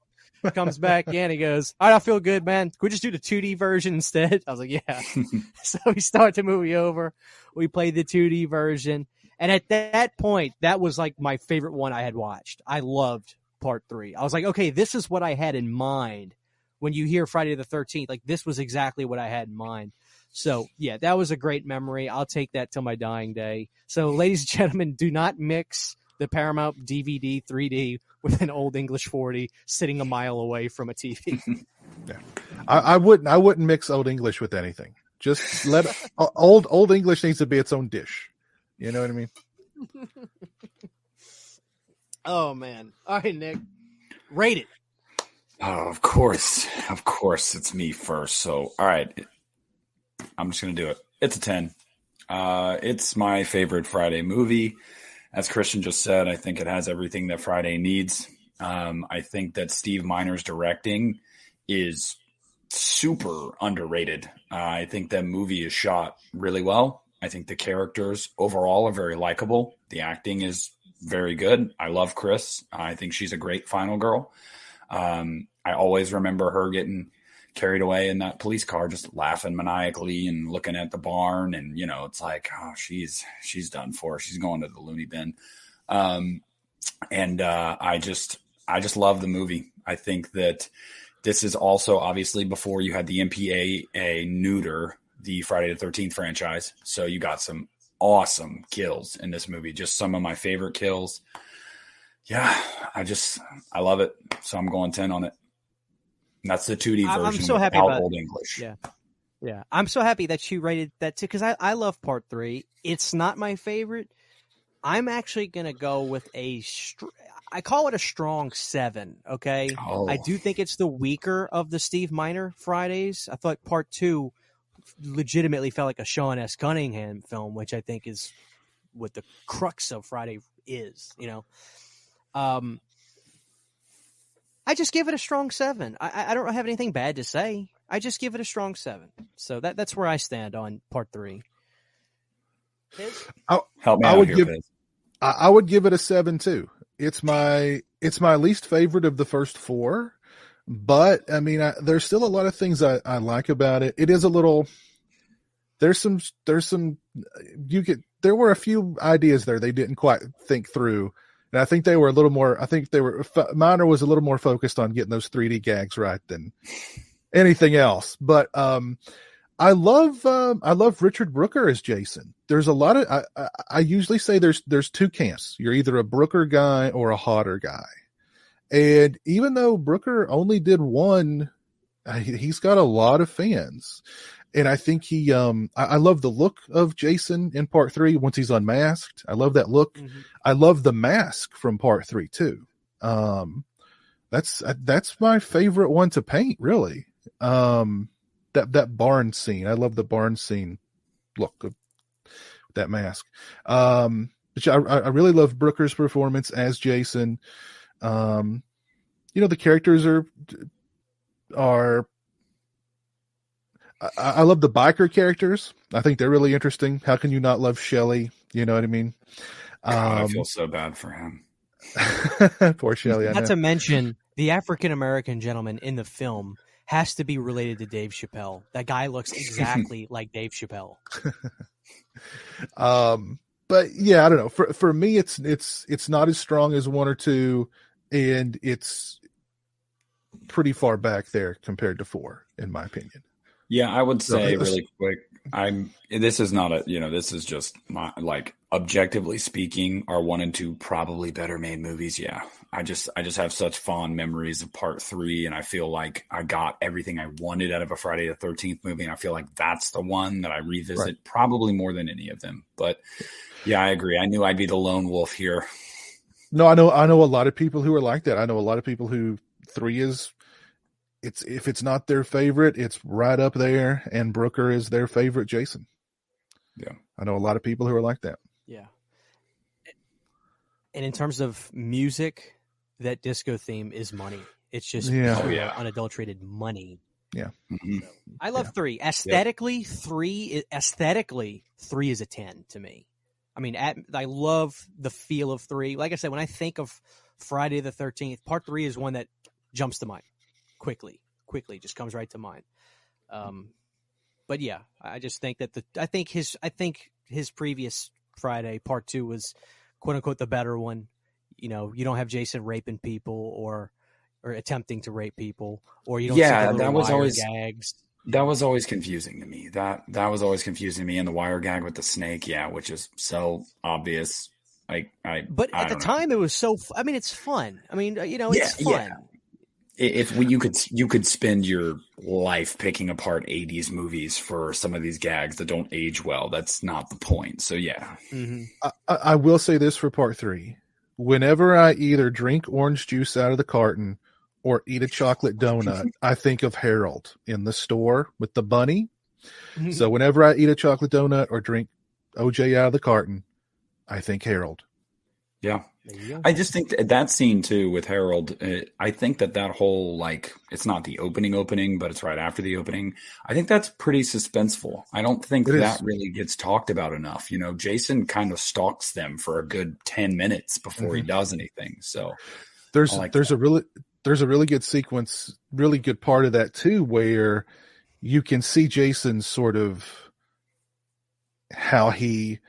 Comes back in. He goes, All right, I feel good, man. Could we just do the 2D version instead? I was like, Yeah. [laughs] [laughs] so we start the movie over. We played the 2D version. And at that point, that was like my favorite one I had watched. I loved part three. I was like, okay, this is what I had in mind when you hear Friday the 13th. Like, this was exactly what I had in mind. So yeah, that was a great memory. I'll take that till my dying day. So ladies and gentlemen, do not mix the Paramount DVD 3D with an old English 40 sitting a mile away from a TV. [laughs] yeah. I, I, wouldn't I wouldn't mix old English with anything. Just let [laughs] old old English needs to be its own dish. You know what I mean? [laughs] oh man. All right, Nick. Rate it. Oh, of course. Of course it's me first. So all right. I'm just going to do it. It's a 10. Uh, it's my favorite Friday movie. As Christian just said, I think it has everything that Friday needs. Um, I think that Steve Miner's directing is super underrated. Uh, I think that movie is shot really well. I think the characters overall are very likable. The acting is very good. I love Chris. I think she's a great final girl. Um, I always remember her getting carried away in that police car, just laughing maniacally and looking at the barn. And, you know, it's like, oh, she's, she's done for. She's going to the loony bin. Um, and, uh, I just, I just love the movie. I think that this is also obviously before you had the MPAA neuter the Friday the 13th franchise. So you got some awesome kills in this movie. Just some of my favorite kills. Yeah, I just, I love it. So I'm going 10 on it. That's the 2D version. I'm so happy about old English. Yeah. Yeah. I'm so happy that you rated that too because I, I love part three. It's not my favorite. I'm actually going to go with a. Str- I call it a strong seven. Okay. Oh. I do think it's the weaker of the Steve Miner Fridays. I thought part two legitimately felt like a Sean S. Cunningham film, which I think is what the crux of Friday is, you know. Um, I just give it a strong seven. I, I don't have anything bad to say. I just give it a strong seven. So that that's where I stand on part three. I, Help me I would here, give I, I would give it a seven too. It's my it's my least favorite of the first four, but I mean, I, there's still a lot of things I, I like about it. It is a little. There's some there's some you get there were a few ideas there they didn't quite think through and I think they were a little more. I think they were. Miner was a little more focused on getting those 3D gags right than anything else. But um, I love um, I love Richard Brooker as Jason. There's a lot of I, I, I usually say there's there's two camps. You're either a Brooker guy or a Hodder guy. And even though Brooker only did one, he's got a lot of fans and I think he um I, I, love the look of Jason in part three once he's unmasked. I love that look. Mm-hmm. I love the mask from part three too. Um that's uh, that's my favorite one to paint, really. Um that that barn scene. I love the barn scene look of that mask. Um I, I really love Brooker's performance as Jason. Um you know the characters are are I, I love the biker characters. I think they're really interesting. How can you not love Shelly? You know what I mean? God, I Um, feel so bad for him. [laughs] poor Shelly. Not to mention the African American gentleman in the film has to be related to Dave Chappelle. That guy looks exactly [laughs] like Dave Chappelle. [laughs] um but yeah i don't know for for me it's it's it's not as strong as one or two and it's pretty far back there compared to four in my opinion Yeah, I would say really quick. I'm. This is not a. You know, this is just my like objectively speaking. Are one and two probably better made movies? Yeah. I just I just have such fond memories of part three, and I feel like I got everything I wanted out of a Friday the Thirteenth movie, and I feel like that's the one that I revisit Right. probably more than any of them. But yeah, I agree. I knew I'd be the lone wolf here. no i know i know a lot of people who are like that i know a lot of people who three is it's if it's not their favorite it's right up there and brooker is their favorite jason Yeah. i know a lot of people who are like that Yeah. And in terms of music, that disco theme is money. It's just Yeah. Oh, yeah. unadulterated money. Mhm. I love Yeah. three. Aesthetically, three i- aesthetically three is a ten to me. I mean, at, I love the feel of three. Like I said, when I think of Friday the Thirteenth, Part three is one that jumps to mind quickly. Quickly, just comes right to mind. Um, but yeah, I just think that the I think his I think his previous Friday Part two was quote unquote the better one. You know, you don't have Jason raping people or or attempting to rape people, or you don't Yeah, that was always- gags. That was always confusing to me. That that was always confusing to me. And the wire gag with the snake, yeah, which is so obvious. Like I, But I at the know. time, it was so. I mean, it's fun. I mean, you know, it's Yeah, fun. yeah. I- if we, you could you could spend your life picking apart '80s movies for some of these gags that don't age well. That's not the point. So yeah, hmm I, I I will say this for part three. Whenever I either drink orange juice out of the carton or eat a chocolate donut, I think of Harold in the store with the bunny. Mm-hmm. So whenever I eat a chocolate donut or drink OJ out of the carton, I think Harold. Yeah. There you go. I just think that, that scene too with Harold. Uh, I think that that whole like it's not the opening opening, but it's right after the opening. I think that's pretty suspenseful. I don't think It is. that really gets talked about enough. You know, Jason kind of stalks them for a good ten minutes before he does anything. So There's like there's that. a really there's a really good sequence, really good part of that too, where you can see Jason sort of how he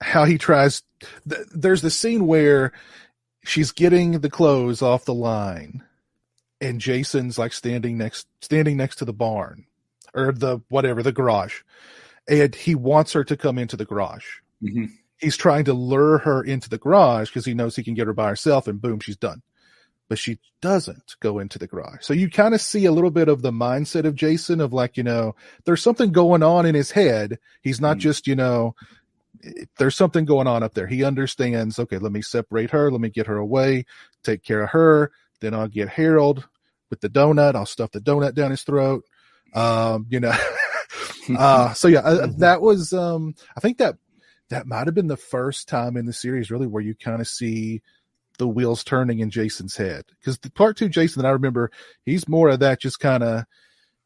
how he tries th- there's the scene where she's getting the clothes off the line and Jason's like standing next standing next to the barn or the whatever the garage. And he wants her to come into the garage. Mhm. he's trying to lure her into the garage because he knows he can get her by herself and boom she's done. But she doesn't go into the garage. So you kind of see a little bit of the mindset of jason of like you know there's something going on in his head. He's not Mm. just you know there's something going on up there. He understands okay let me separate her let me get her away take care of her then i'll get harold with the donut i'll stuff the donut down his throat um you know. [laughs] Uh so yeah uh, Mhm. that was um i think that that might have been the first time in the series really where you kind of see the wheels turning in jason's head. Because the part two jason that i remember he's more of that just kind of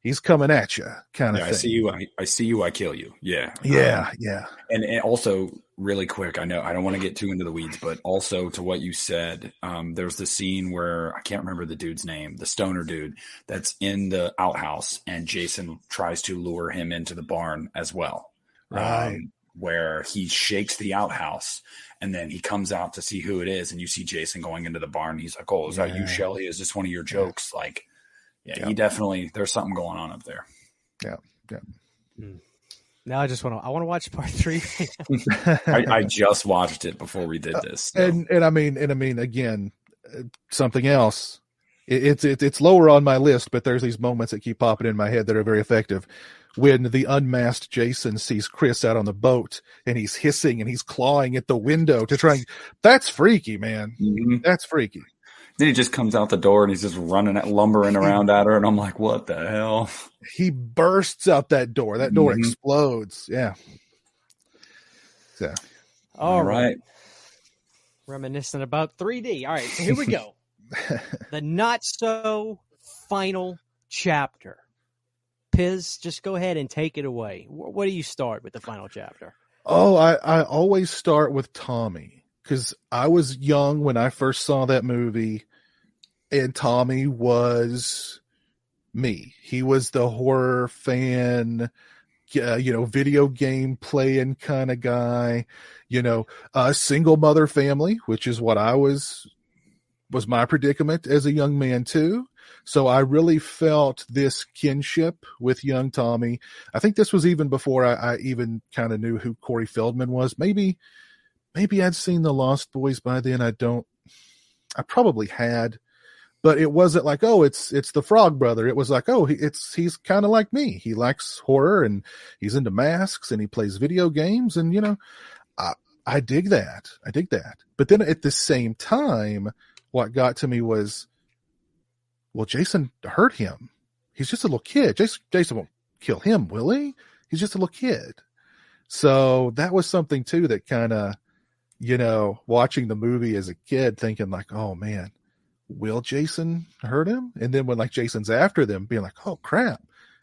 he's coming at you kind of yeah, I see you. I, I see you. I kill you. Yeah, yeah Um, yeah and, and also really quick i know i don't want to get too into the weeds but also to what you said um, there's the scene where i can't remember the dude's name the stoner dude that's in the outhouse and jason tries to lure him into the barn as well Right. um, where he shakes the outhouse and then he comes out to see who it is and you see jason going into the barn he's like oh is that you Yeah. shelly is this one of your jokes like yeah, Yeah. he definitely there's something going on up there Yeah, yeah. Mm. now I just want to. I want to watch part three. [laughs] I, I just watched it before we did this so. and and I mean and I mean again uh, something else it, it's it's it's lower on my list but there's these moments that keep popping in my head that are very effective when the unmasked Jason sees Chris out on the boat and he's hissing and he's clawing at the window to try and that's freaky man Mhm. that's freaky Then he just comes out the door and he's just running at lumbering around at her, and I'm like, what the hell? he bursts out that door that door Mhm. explodes yeah so All right. Reminiscent about 3D. All right, so here we go. [laughs] the not so final chapter. Piz, just go ahead and take it away. What do you start with the final chapter? Oh, I, I always start with Tommy because I was young when I first saw that movie, and Tommy was me. He was the horror fan, uh, you know, video game playing kind of guy. You know, a single mother family, which is what I was was my predicament as a young man too. So I really felt this kinship with young Tommy. I think this was even before I, I even kind of knew who Corey Feldman was. Maybe, maybe I'd seen the Lost Boys by then. I don't. I probably had, but it wasn't like, oh, it's it's the Frog Brother. It was like, oh, it's he's kind of like me. He likes horror and he's into masks and he plays video games and you know, I I dig that. I dig that. But then at the same time, what got to me was well, Jason hurt him. He's just a little kid. Jason, Jason won't kill him, will he? He's just a little kid. So that was something too that kind of, you know, watching the movie as a kid, thinking like, oh man, will Jason hurt him? And then when like Jason's after them, being like, oh crap,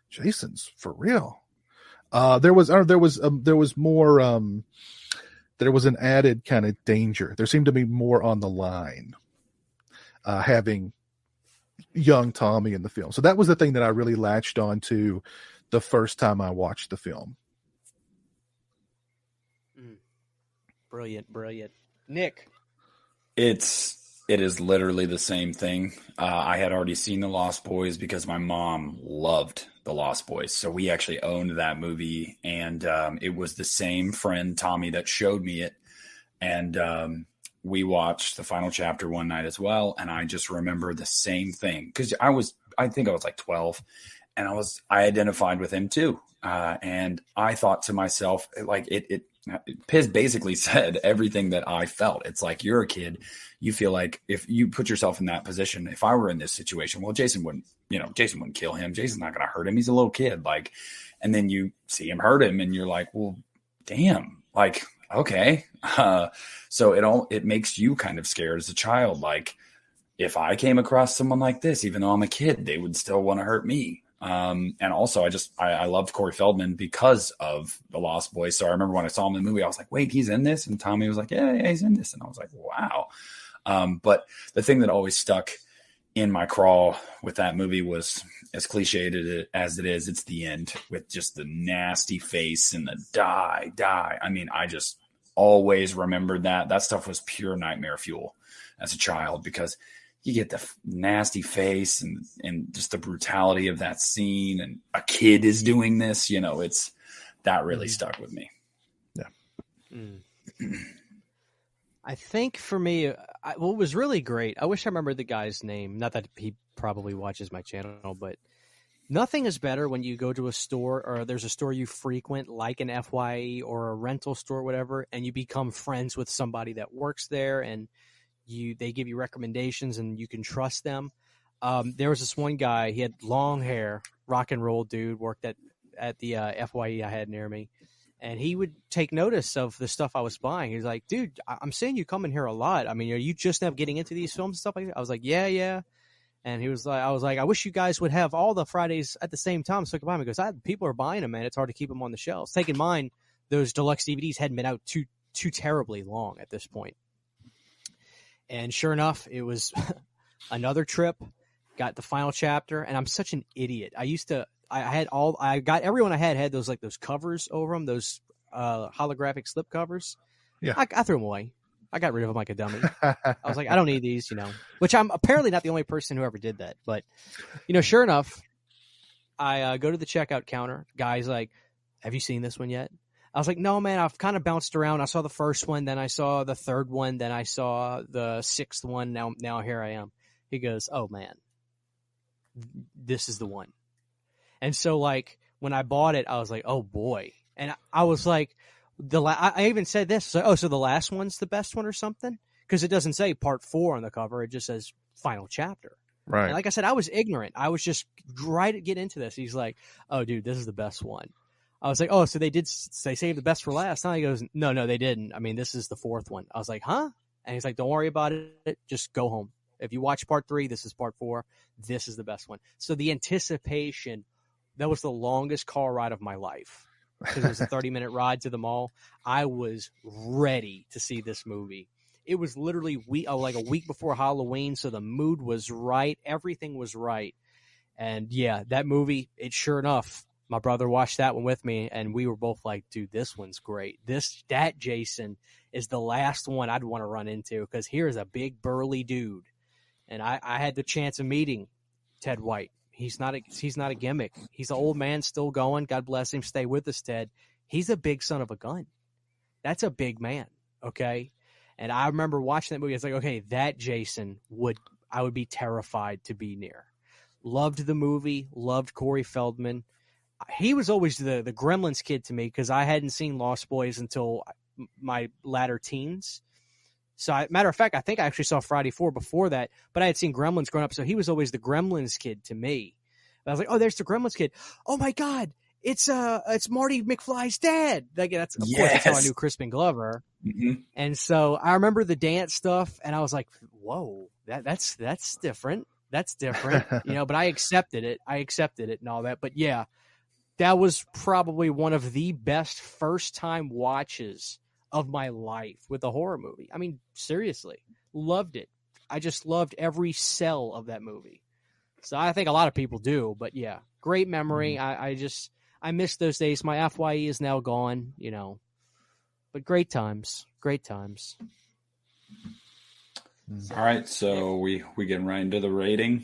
Jason's for real. Uh, there was, there was, um, there was more, um, there was an added kind of danger. There seemed to be more on the line, uh, having young Tommy in the film. So that was the thing that I really latched on to the first time I watched the film. Brilliant, brilliant. Nick. It's it is literally the same thing. Uh, I had already seen The Lost Boys because my mom loved The Lost Boys. So we actually owned that movie. And um, it was the same friend, Tommy, that showed me it. And um, we watched the final chapter one night as well, and I just remember the same thing because I was, I think I was like twelve, and I was, I identified with him too, uh, and I thought to myself, like it, it, Piz basically [laughs] said everything that I felt. It's like you're a kid, you feel like if you put yourself in that position, if I were in this situation, well, Jason wouldn't, you know, Jason wouldn't kill him. Jason's not going to hurt him. He's a little kid, like, and then you see him hurt him, and you're like, well, damn, like okay. [laughs] Uh, so it all it makes you kind of scared as a child. Like if I came across someone like this, even though I'm a kid, they would still want to hurt me. Um, and also, I just I, I loved Corey Feldman because of the Lost Boys. So I remember when I saw him in the movie, I was like, "Wait, he's in this?" And Tommy was like, "Yeah, yeah, he's in this." And I was like, "Wow." Um, but the thing that always stuck in my crawl with that movie was as cliched as it is, it's the end with just the nasty face and the die, die. I mean, I just always remembered that. That stuff was pure nightmare fuel as a child because you get the nasty face and and just the brutality of that scene and a kid is doing this, you know, it's that really mm-hmm. stuck with me. Yeah. Mm. [clears throat] I think for me, I, what was really great, I wish I remember the guy's name. Not that he probably watches my channel, but nothing is better when you go to a store or there's a store you frequent, like an FYE or a rental store, whatever, and you become friends with somebody that works there and you they give you recommendations and you can trust them. Um, there was this one guy, he had long hair, rock and roll dude, worked at at the uh, FYE I had near me and he would take notice of the stuff I was buying. He's like, dude, I'm seeing you come in here a lot. I mean, are you just now getting into these films and stuff like that? I was like, yeah, yeah. And he was like, I was like, I wish you guys would have all the Fridays at the same time so I could buy them because I, people are buying them, man. It's hard to keep them on the shelves. Taking mine, those deluxe DVDs hadn't been out too too terribly long at this point. And sure enough, it was [laughs] another trip. Got the final chapter, and I'm such an idiot. I used to I had all I got everyone I had had those like those covers over them, those uh, holographic slip covers. Yeah, I, I threw them away. I got rid of them like a dummy. [laughs] I was like, I don't need these, you know. Which I'm apparently not the only person who ever did that, but you know, sure enough, I uh, go to the checkout counter. Guy's like, "Have you seen this one yet?" I was like, "No, man. I've kind of bounced around. I saw the first one, then I saw the third one, then I saw the sixth one. Now, now here I am." He goes, "Oh man, this is the one." And so like when I bought it, I was like, oh boy. And I, I was like, the la- I even said this. So, oh, so the last one's the best one or something? Because it doesn't say part four on the cover. It just says final chapter. Right. And like I said, I was ignorant. I was just right to get into this. He's like, oh, dude, this is the best one. I was like, oh, so they did, they saved the best for last. Now he goes, no, no, they didn't. I mean, this is the fourth one. I was like, huh? And he's like, don't worry about it. Just go home. If you watch part three, this is part four. This is the best one. So the anticipation, that was the longest car ride of my life because it was a [laughs] 30 minute ride to the mall. I was ready to see this movie. It was literally week, oh, uh, like a week before Halloween, so the mood was right, everything was right, and yeah, that movie. It sure enough, my brother watched that one with me, and we were both like, "Dude, this one's great. This that Jason is the last one I'd want to run into because here's a big burly dude, and I, I had the chance of meeting Ted White. He's not a he's not a gimmick. He's an old man still going. God bless him. Stay with us, Ted. He's a big son of a gun. That's a big man. Okay. And I remember watching that movie. It's like, okay, that Jason would I would be terrified to be near. Loved the movie. Loved Corey Feldman. He was always the the Gremlins kid to me because I hadn't seen Lost Boys until my latter teens. So, I, matter of fact, I think I actually saw Friday Four before that, but I had seen Gremlins growing up, so he was always the Gremlins kid to me. I was like, oh, there's the Gremlins kid. Oh my god, it's uh, it's Marty McFly's dad. Like that's of yes. course that's how I knew Crispin Glover. Mm-hmm. And so I remember the dance stuff, and I was like, whoa, that that's that's different. That's different, you know. But I accepted it. I accepted it and all that. But yeah, that was probably one of the best first time watches of my life with a horror movie. I mean, seriously, loved it. I just loved every cell of that movie. So I think a lot of people do, but yeah, great memory. Mm-hmm. I, I just I miss those days. My FYE is now gone, you know, but great times, great times. All right, so we we getting right into the rating.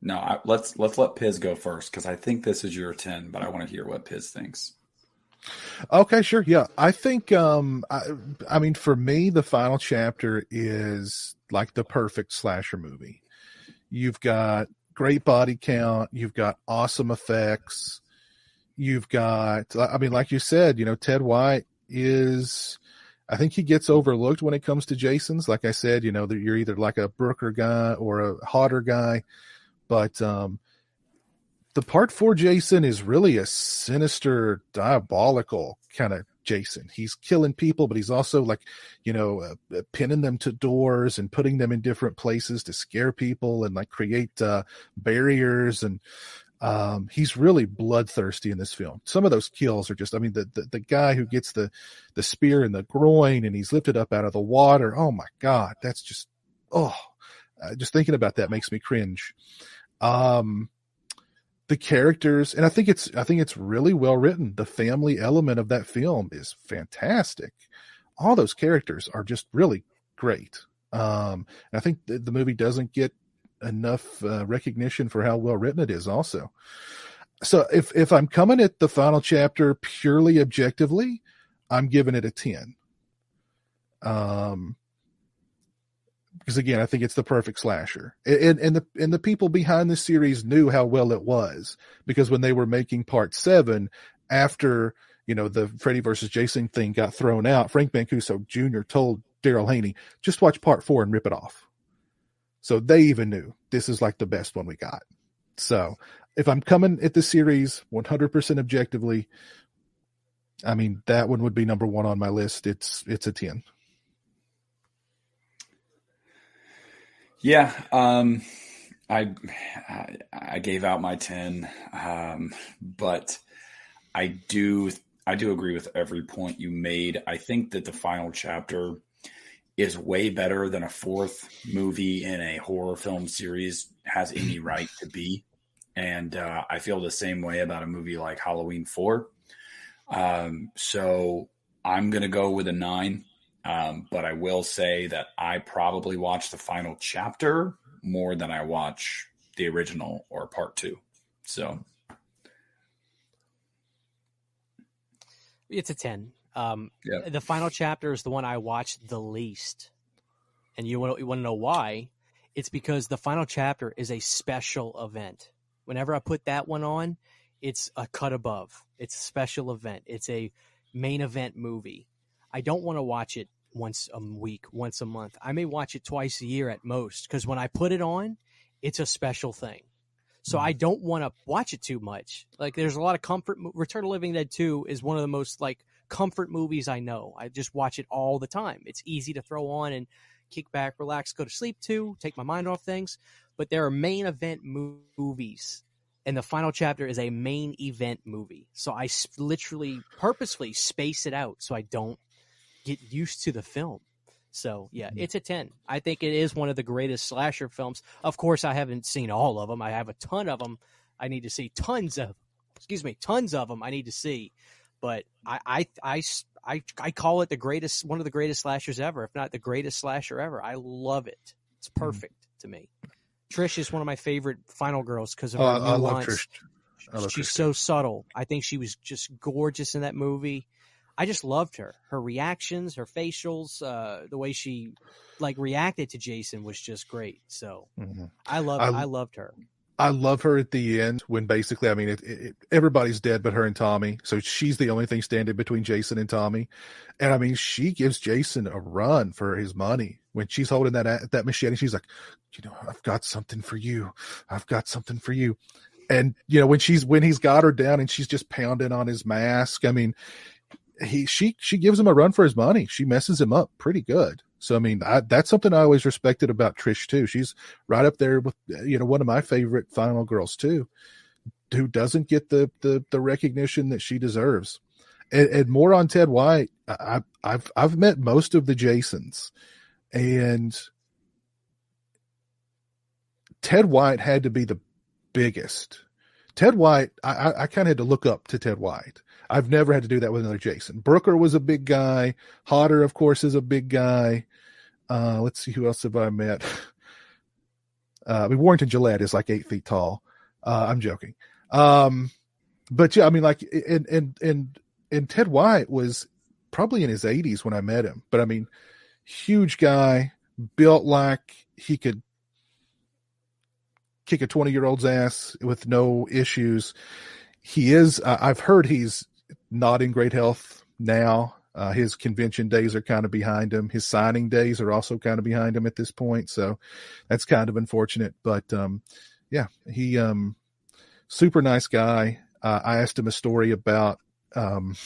No, I, let's let's let Piz go first because I think this is your ten, but I want to hear what Piz thinks. Okay, sure. Yeah. I think um I, I mean for me the final chapter is like the perfect slasher movie. You've got great body count, you've got awesome effects. You've got I mean like you said, you know Ted White is I think he gets overlooked when it comes to Jason's. Like I said, you know, you're either like a Brooker guy or a Hodder guy, but um the part four Jason is really a sinister, diabolical kind of Jason. He's killing people, but he's also like, you know, uh, uh, pinning them to doors and putting them in different places to scare people and like create uh, barriers. And um, he's really bloodthirsty in this film. Some of those kills are just, I mean, the, the, the guy who gets the the spear in the groin and he's lifted up out of the water. Oh my God, that's just, oh, uh, just thinking about that makes me cringe. Um, the characters and i think it's i think it's really well written. The family element of that film is fantastic. All those characters are just really great. Um i think the, the movie doesn't get enough uh, recognition for how well written it is also. So if if i'm coming at the final chapter purely objectively i'm giving it a 10 um because again, I think it's the perfect slasher. And, and the and the people behind the series knew how well it was because when they were making part seven, after you know the Freddy versus Jason thing got thrown out, Frank Mancuso Jr. told Daryl Haney, just watch part four and rip it off. So they even knew this is like the best one we got. So if I'm coming at the series 100% objectively, I mean that one would be number one on my list. It's it's a ten. Yeah, um, I, I gave out my ten, um, but I do I do agree with every point you made. I think that the final chapter is way better than a fourth movie in a horror film series has any [laughs] right to be, and uh, I feel the same way about a movie like Halloween Four. Um, so I'm gonna go with a nine. Um, but I will say that I probably watch the final chapter more than I watch the original or part two. So it's a 10. Um, yeah. The final chapter is the one I watched the least. And you want, you want to know why? It's because the final chapter is a special event. Whenever I put that one on, it's a cut above. It's a special event. It's a main event movie. I don't want to watch it once a week, once a month. I may watch it twice a year at most because when I put it on, it's a special thing. So I mm-hmm. don't want to watch it too much. Like there's a lot of comfort. Return of Living Dead 2 is one of the most like comfort movies I know. I just watch it all the time. It's easy to throw on and kick back, relax, go to sleep to, take my mind off things. But there are main event movies, and the final chapter is a main event movie. So I s- literally purposefully space it out so I don't get used to the film. So yeah, Mhm. it's a ten. I think it is one of the greatest slasher films. Of course, I haven't seen all of them. I have a ton of them. I need to see tons of. Excuse me, tons of them. I need to see, but I, I, I, I call it the greatest, one of the greatest slashers ever, if not the greatest slasher ever. I love it. It's Mm-hmm. perfect to me. Trish is one of my favorite final girls because of Oh, her I, I love. Trish. I love She's Trish, so subtle. I think she was just gorgeous in that movie. I just loved her. Her reactions, her facials, uh, the way she like reacted to Jason was just great. So Mhm. I love I- I, loved her. I love her at the end when basically, I mean, it, it, it- everybody's dead but her and Tommy. So she's the only thing standing between Jason and Tommy. And I mean, she gives Jason a run for his money when she's holding that that machete. She's like, you know, I've got something for you. I've got something for you. And you know, when she's when he's got her down and she's just pounding on his mask. I mean, he she she gives him a run for his money. She messes him up pretty good. So I mean, I, that's something I always respected about Trish too. She's right up there with you know one of my favorite final girls too, who doesn't get the the, the recognition that she deserves. And, and more on Ted White, I, I've I've met most of the Jasons, and Ted White had to be the biggest. Ted White, I, I, I kind of had to look up to Ted White. I've never had to do that with another Jason. Brooker was a big guy. Hodder, of course, is a big guy. Uh, let's see who else have I met. Uh, I mean, Warrington Gillette is like eight feet tall. Uh, I'm joking. Um, but yeah, I mean, like, and and and and Ted White was probably in his 80s when I met him. But I mean, huge guy, built like he could kick a 20 year old's ass with no issues. He is. Uh, I've heard he's not in great health now. Uh, his convention days are kind of behind him. His signing days are also kind of behind him at this point. So that's kind of unfortunate. But um, yeah, he um, super nice guy. Uh, I asked him a story about um,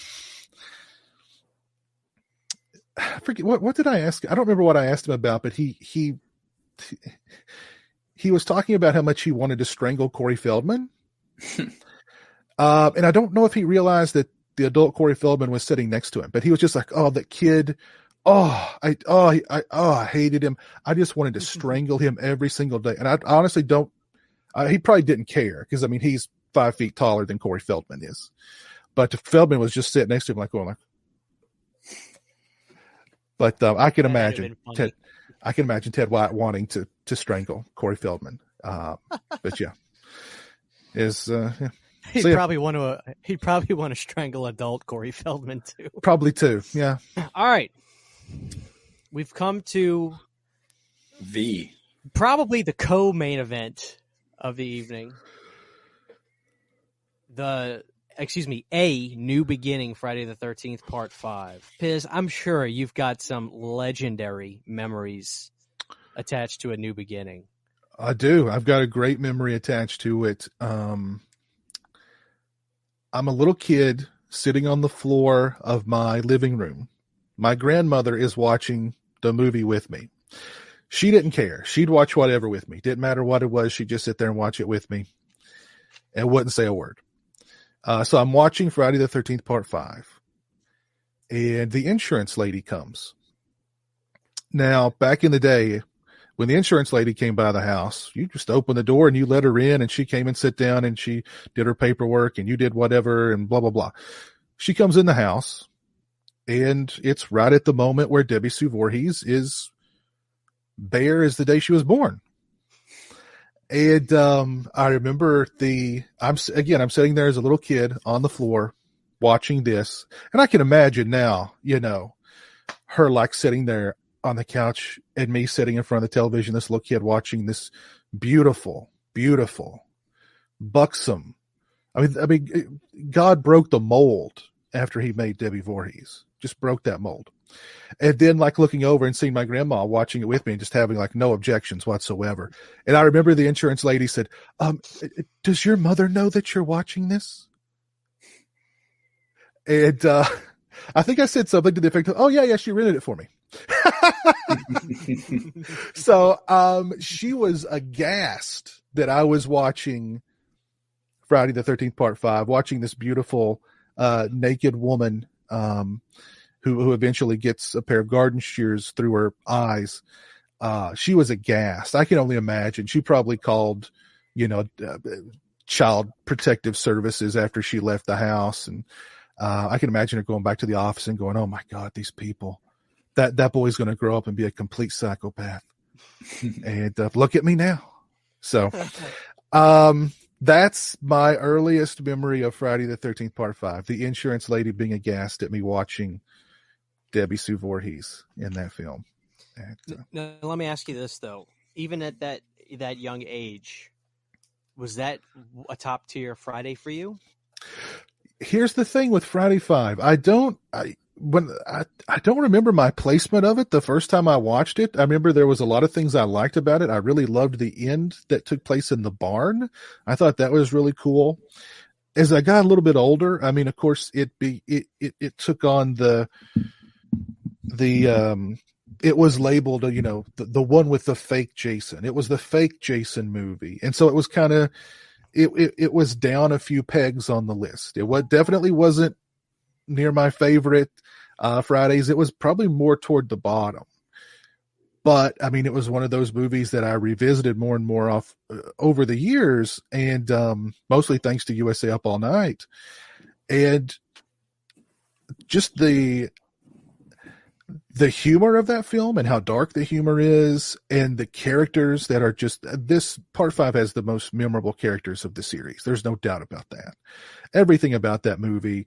I forget what what did I ask? I don't remember what I asked him about, but he he he was talking about how much he wanted to strangle Corey Feldman. [laughs] uh, and I don't know if he realized that the adult Corey Feldman was sitting next to him, but he was just like, "Oh, that kid! Oh, I oh I oh I hated him. I just wanted to strangle him every single day." And I honestly don't. Uh, he probably didn't care because I mean he's five feet taller than Corey Feldman is, but Feldman was just sitting next to him like going like. But uh, I can That imagine. Ted. I can imagine Ted White wanting to to strangle Corey Feldman. Uh, but yeah, is uh, yeah, He'd So, yeah. probably want to. Uh, he'd probably want to strangle adult Corey Feldman too. probably too. Yeah, All right, we've come to the probably the co-main event of the evening. The excuse me, a new beginning Friday the 13th part 5. Piz, I'm sure you've got some legendary memories attached to a new beginning. I do. I've got a great memory attached to it. Um, I'm a little kid sitting on the floor of my living room. My grandmother is watching the movie with me. She didn't care. She'd watch whatever with me. Didn't matter what it was. She'd just sit there and watch it with me and wouldn't say a word. Uh, so I'm watching Friday the 13th, part five. And the insurance lady comes. Now, back in the day, when the insurance lady came by the house, you just opened the door and you let her in and she came and sit down and she did her paperwork and you did whatever and blah, blah, blah. She comes in the house and it's right at the moment where Debbie Sue Voorhees is bare as the day she was born. And um, I remember the I'm again I'm sitting there as a little kid on the floor watching this, and I can imagine now, you know, her like sitting there on the couch and me sitting in front of the television, this little kid watching this beautiful, beautiful, buxom. I mean, I mean, God broke the mold after He made Debbie Voorhees. Just broke that mold, and then like looking over and seeing my grandma watching it with me and just having like no objections whatsoever. And I remember the insurance lady said, um, "Does your mother know that you're watching this?" And uh, [laughs] I think I said something to the effect of, "Oh yeah, yeah, she rented it for me." [laughs] so um, she was aghast that I was watching Friday the 13th, part five, watching this beautiful uh, naked woman um, who, who eventually gets a pair of garden shears through her eyes. Uh, she was aghast. I can only imagine. She probably called, you know, uh, child protective services after she left the house. And uh, I can imagine her going back to the office and going, "Oh my God, these people! That that boy's going to grow up and be a complete psychopath." [laughs] and uh, look at me now. So, [laughs] um, that's my earliest memory of Friday the Thirteenth Part Five. The insurance lady being aghast at me watching Debbie Sue Voorhees in that film. And, uh, now, let me ask you this though: even at that that young age, was that a top tier Friday for you? here's the thing with Friday Five. I don't. I when I, I don't remember my placement of it the first time I watched it. I remember there was a lot of things I liked about it. I really loved the end that took place in the barn. I thought that was really cool. As I got a little bit older, I mean, of course, it be it it, it took on the the um it was labeled, you know, the, the one with the fake Jason. It was the fake Jason movie. And so it was kind of, it, it, it, was down a few pegs on the list. It was, definitely wasn't near my favorite uh, Fridays. It was probably more toward the bottom. But I mean, it was one of those movies that I revisited more and more off uh, over the years, and um, mostly thanks to USA Up All Night, and just the the humor of that film and how dark the humor is and the characters that are just this part five has the most memorable characters of the series there's no doubt about that everything about that movie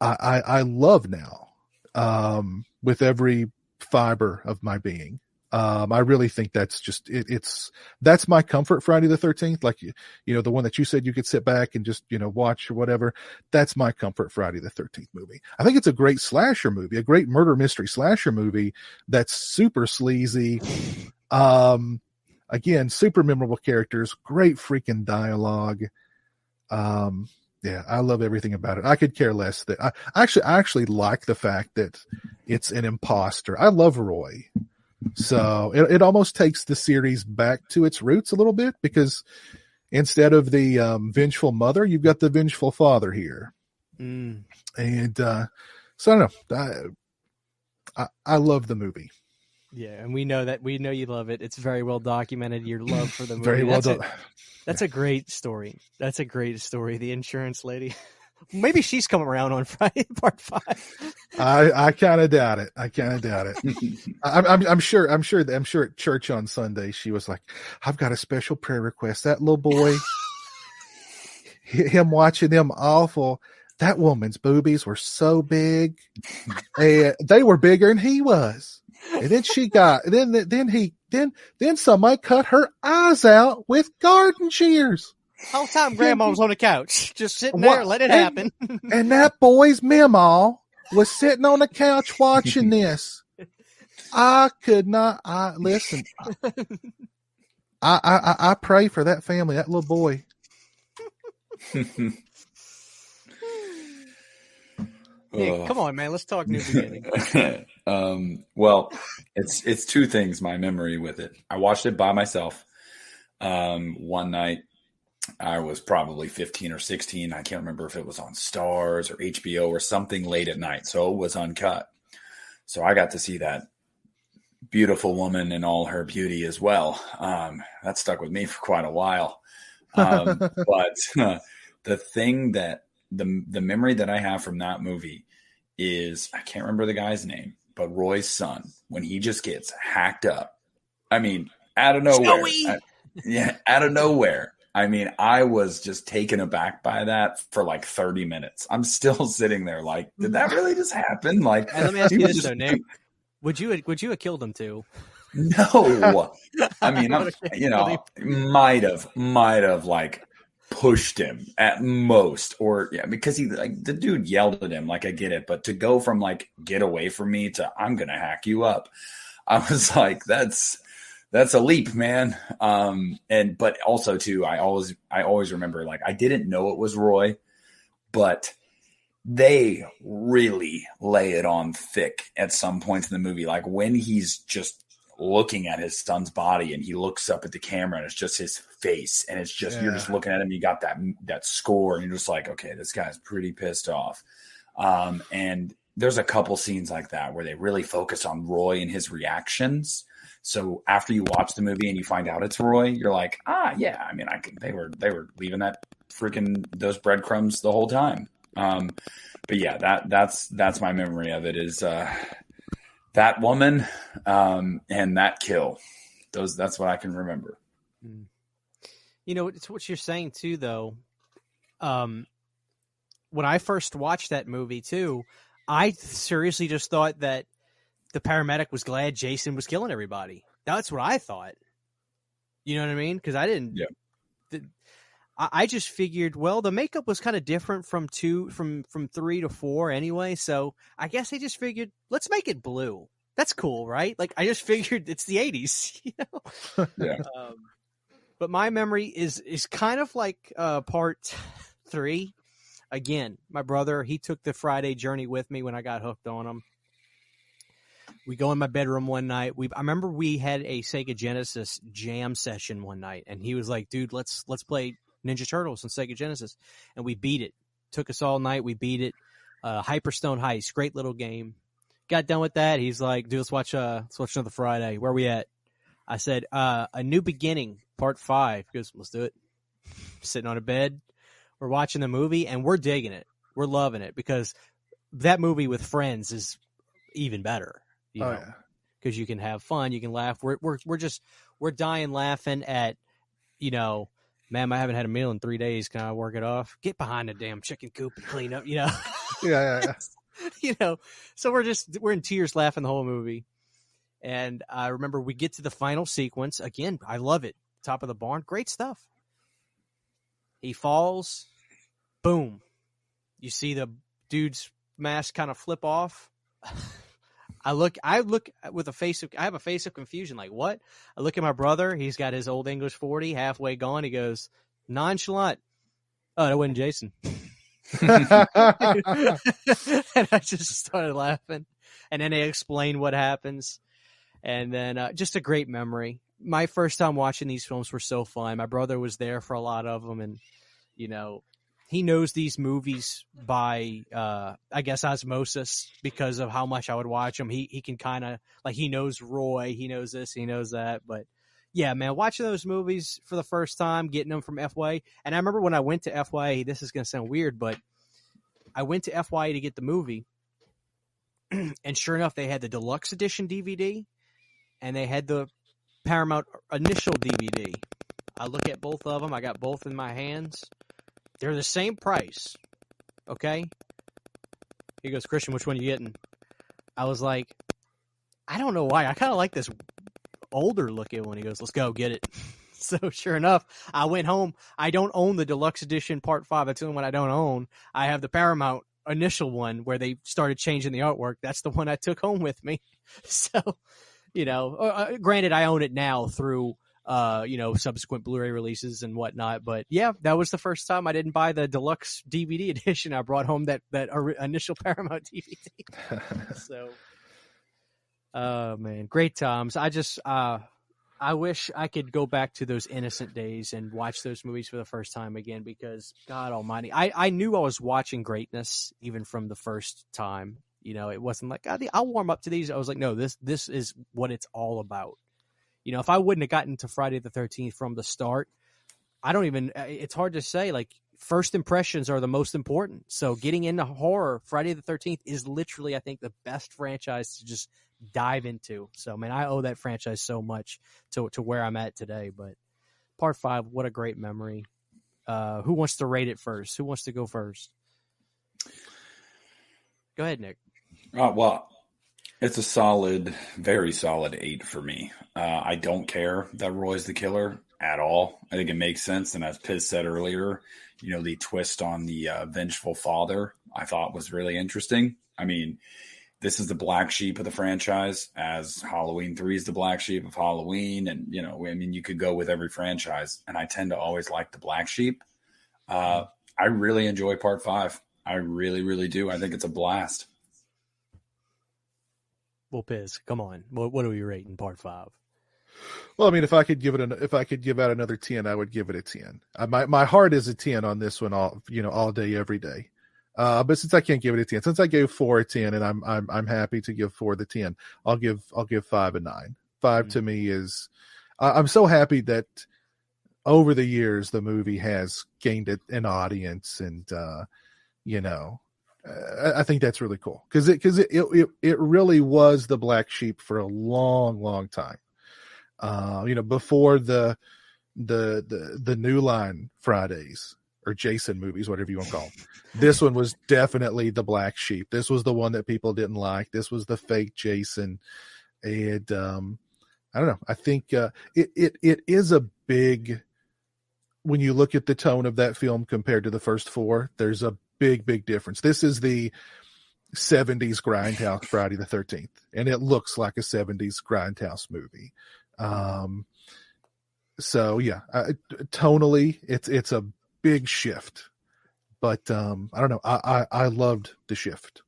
i i, love now um with every fiber of my being um, I really think that's just it, it's that's my comfort Friday the Thirteenth. Like you, you know, the one that you said you could sit back and just you know watch or whatever. That's my comfort Friday the Thirteenth movie. I think it's a great slasher movie, a great murder mystery slasher movie that's super sleazy. Um, again, super memorable characters, great freaking dialogue. Um, yeah, I love everything about it. I could care less that I actually I actually like the fact that it's an imposter. I love Roy. So it, it almost takes the series back to its roots a little bit because instead of the um, vengeful mother, you've got the vengeful father here. Mm. And uh, so I don't know. I, I, I love the movie. Yeah, and we know that we know you love it. It's very well documented. Your love for the [clears throat] movie. very well done. That's a great story. That's a great story. The insurance lady. [laughs] Maybe she's coming around on [laughs] Friday, part five. I I kind of doubt it. I kind of doubt it. [laughs] I'm, I'm I'm sure I'm sure I'm sure at church on Sunday she was like, "I've got a special prayer request." That little boy, him watching them awful. That woman's boobies were so big, and they were bigger than he was. And then she got then then he then then somebody cut her eyes out with garden shears. Whole time grandma was on the couch, just sitting there, let it happen. [laughs] and that boy's memo was sitting on the couch watching [laughs] this. I could not. I listen. I I I pray for that family, that little boy. [laughs] Hey, come on, man. Let's talk new beginning. [laughs] um, well, it's it's two things. My memory with it. I watched it by myself um, one night I was probably 15 or 16. I can't remember if it was on Stars or HBO or something late at night. So it was uncut. So I got to see that beautiful woman in all her beauty as well. Um, that stuck with me for quite a while. Um, [laughs] but uh, [laughs] the thing that the the memory that I have from that movie is I can't remember the guy's name, but Roy's son when he just gets hacked up. I mean, out of nowhere. yeah, out of nowhere I mean, I was just taken aback by that for like 30 minutes. I'm still [laughs] sitting there like, did that really just happen? Like, let me ask you this just... though, Nick. Would you would you have killed him too? No, [laughs] I mean, I'm, [laughs] you know, might have, might have like pushed him at most, or yeah, because he like the dude yelled at him. Like, I get it, but to go from like get away from me to I'm gonna hack you up, [laughs] I was like, that's that's a leap, man. Um, and but also too, I always I always remember like I didn't know it was Roy, but they really lay it on thick at some points in the movie. Like when he's just looking at his son's body and he looks up at the camera and it's just his face and it's just yeah. you're just looking at him you got that that score and you're just like okay this guy's pretty pissed off. Um, and there's a couple scenes like that where they really focus on Roy and his reactions. So after you watch the movie and you find out it's Roy you're like ah yeah I mean I can they were they were leaving that freaking those breadcrumbs the whole time. Um, but yeah that that's that's my memory of it is uh that woman um, and that kill. Those that's what I can remember. Hmm. You know, it's what you're saying too, though. Um, when I first watched that movie too, I seriously just thought that the paramedic was glad Jason was killing everybody. That's what I thought. You know what I mean? Because I didn't. Yeah. I, I just figured, well, the makeup was kind of different from two, from from three to four anyway. So I guess they just figured, let's make it blue. That's cool, right? Like I just [laughs] figured it's the '80s, [laughs] you know. [laughs] Yeah. Um, but my memory is is kind of like uh, part three. Again, my brother he took the Friday journey with me when I got hooked on him. We go in my bedroom one night. We I remember we had a Sega Genesis jam session one night, and he was like, "Dude, let's let's play Ninja Turtles on Sega Genesis, and we beat it. Took us all night. We beat it. Uh, Hyperstone Heist, great little game. Got done with that. He's like, dude, let's watch. Uh, let's watch another Friday. Where we at? I said, uh, a new beginning, part five. He goes, let's do it. Sitting on a bed, we're watching the movie, and we're digging it. We're loving it because that movie with friends is even better. You oh, know, because you can have fun, you can laugh. We're we're we're just we're dying laughing at, you know, ma'am, I haven't had a meal in three days. Can I work it off? Get behind the damn chicken coop and clean up, you know? [laughs] yeah, yeah, yeah. [laughs] you know, so we're just, we're in tears laughing the whole movie. And I remember we get to the final sequence. Again, I love it. Top of the barn. Great stuff. He falls. Boom. You see the dude's mask kind of flip off. [laughs] I look, I look with a face of, I have a face of confusion. Like what? I look at my brother. He's got his old English forty halfway gone. He goes nonchalant. Oh, that wasn't Jason. [laughs] and I just started laughing. And then they explain what happens. And then uh, just a great memory. My first time watching these films were so fun. My brother was there for a lot of them, and you know, he knows these movies by uh I guess osmosis because of how much I would watch them. He he can kind of like he knows Roy, he knows this, he knows that, but yeah, man, watching those movies for the first time, getting them from FYE, and I remember when I went to FYE, this is going to sound weird, but I went to FYE to get the movie, [clears throat] and sure enough, they had the deluxe edition DVD, and they had the Paramount initial DVD. I look at both of them. I got both in my hands. They're the same price. Okay? He goes, Christian, which one are you getting? I was like, I don't know why. I kind of like this older looking one. He goes, let's go get it. [laughs] so sure enough, I went home. I don't own the deluxe edition part five. That's the only one I don't own. I have the Paramount initial one where they started changing the artwork. That's the one I took home with me. [laughs] So, you know, uh, uh granted, I own it now through uh, you know, subsequent Blu-ray releases and whatnot. But yeah, that was the first time I didn't buy the deluxe DVD [laughs] edition. I brought home that that initial [laughs] Paramount DVD. [laughs] so, oh man, great times. I just uh, I wish I could go back to those innocent days and watch those movies for the first time again because God Almighty, I I knew I was watching greatness even from the first time. You know, it wasn't like I'll warm up to these. I was like, no, this this is what it's all about. You know, if I wouldn't have gotten to Friday the 13th from the start, I don't even, uh, it's hard to say. Like, first impressions are the most important. So getting into horror, Friday the 13th is literally, I think, the best franchise to just dive into. So, man, I owe that franchise so much to, to where I'm at today. But part five, what a great memory. Uh, who wants to rate it first? Who wants to go first? Go ahead, Nick. Uh, well, it's a solid, very solid eight for me. Uh, I don't care that Roy's the killer at all. I think it makes sense. And as Piz said earlier, you know, the twist on the uh, vengeful father I thought was really interesting. I mean, this is the black sheep of the franchise, as Halloween 3 is the black sheep of Halloween. And, you know, I mean, you could go with every franchise. And I tend to always like the black sheep. Uh, I really enjoy part five. I really, really do. I think it's a blast. Well, Piz, come on. What, what are we rating part five? Well, I mean, if I could give it an, if I could give out another ten, I would give it a ten. I, my my heart is a ten on this one, all you know, all day, every day. Uh, but since I can't give it a ten, since I gave four a ten, and I'm I'm I'm happy to give four the ten, I'll give I'll give five a nine. 5 mm-hmm. to me is, I, I'm so happy that over the years the movie has gained an audience, and uh, you know, uh, I think that's really cool because it because it, it it really was the black sheep for a long long time. Uh, you know, before the the the the New Line Fridays or Jason movies, whatever you want to call them. this one was definitely the black sheep. This was the one that people didn't like. This was the fake Jason, and um, I don't know. I think uh, it it it is a big. When you look at the tone of that film compared to the first four, there's a big big difference. This is the 70s grindhouse Friday the 13th, and it looks like a 70s grindhouse movie. Um, so yeah, uh, tonally, it's it's a big shift, but um, I don't know. I, I I loved the shift.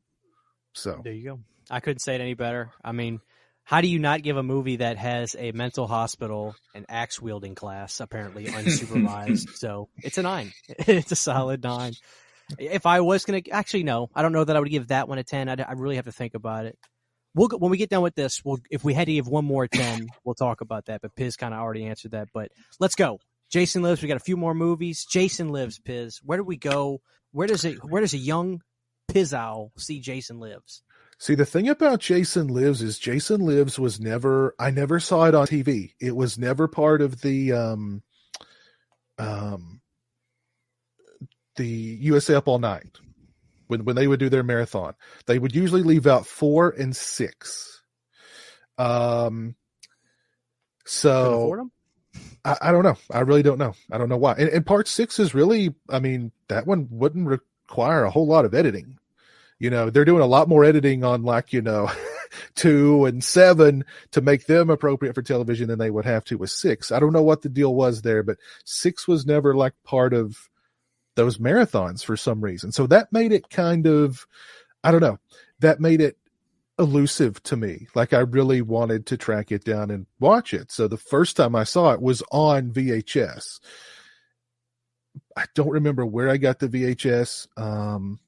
So there you go. I couldn't say it any better. I mean, how do you not give a movie that has a mental hospital and axe wielding class apparently [laughs] unsupervised? so it's a nine. [laughs] It's a solid nine. If I was gonna actually no, I don't know that I would give that one a ten. I'd, I really have to think about it we'll when we get done with this, we'll if we had to give one more ten, [laughs] we'll talk about that. But Piz kind of already answered that. But let's go. Jason lives. We got a few more movies. Jason lives. Piz. Where do we go? Where does it? Where does a young Pizow see Jason lives? See, the thing about Jason Lives is Jason Lives was never, I never saw it on TV. It was never part of the, um, um, the USA Up All Night when when they would do their marathon. They would usually leave out four and six. Um, so I, I, don't know. I really don't know. I don't know why. And, and, part six is really, I mean, that one wouldn't require a whole lot of editing. You know, they're doing a lot more editing on like you know. [laughs] two and seven to make them appropriate for television than they would have to with six. I don't know what the deal was there, but six was never like part of those marathons for some reason. So that made it kind of, I don't know, that made it elusive to me. Like I really wanted to track it down and watch it. So the first time I saw it was on VHS. I don't remember where I got the VHS. Um,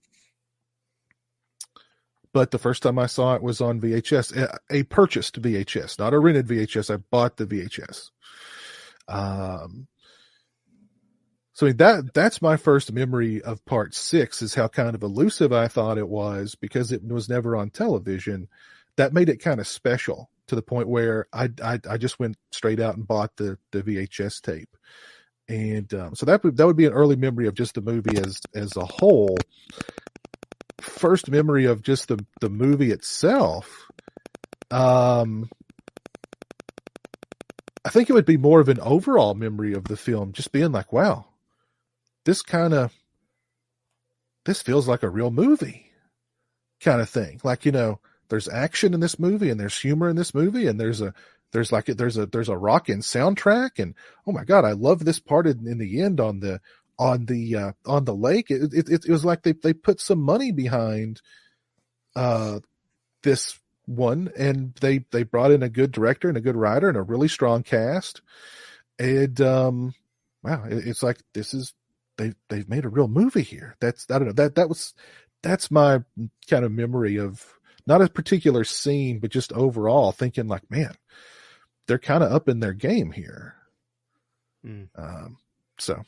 but the first time I saw it was on VHS, a, purchased VHS, not a rented VHS. I bought the VHS. Um, so that that's my first memory of part six is how kind of elusive I thought it was because it was never on television. That made it kind of special to the point where I I, I just went straight out and bought the the VHS tape, and um, so that would that would be an early memory of just the movie as as a whole. First memory of just the the movie itself. Um, I think it would be more of an overall memory of the film, just being like, wow, this kind of this feels like a real movie kind of thing. Like, you know, there's action in this movie and there's humor in this movie and there's a there's like there's a there's a rockin' soundtrack and oh my god, I love this part in, in the end on the on the uh, on the lake. It, it, it was like they they put some money behind uh this one and they they brought in a good director and a good writer and a really strong cast. And um wow, it, it's like this is they they've made a real movie here. That's I don't know that that was that's my kind of memory of not a particular scene, but just overall thinking like, man, they're kind of up in their game here. Mm. Um, so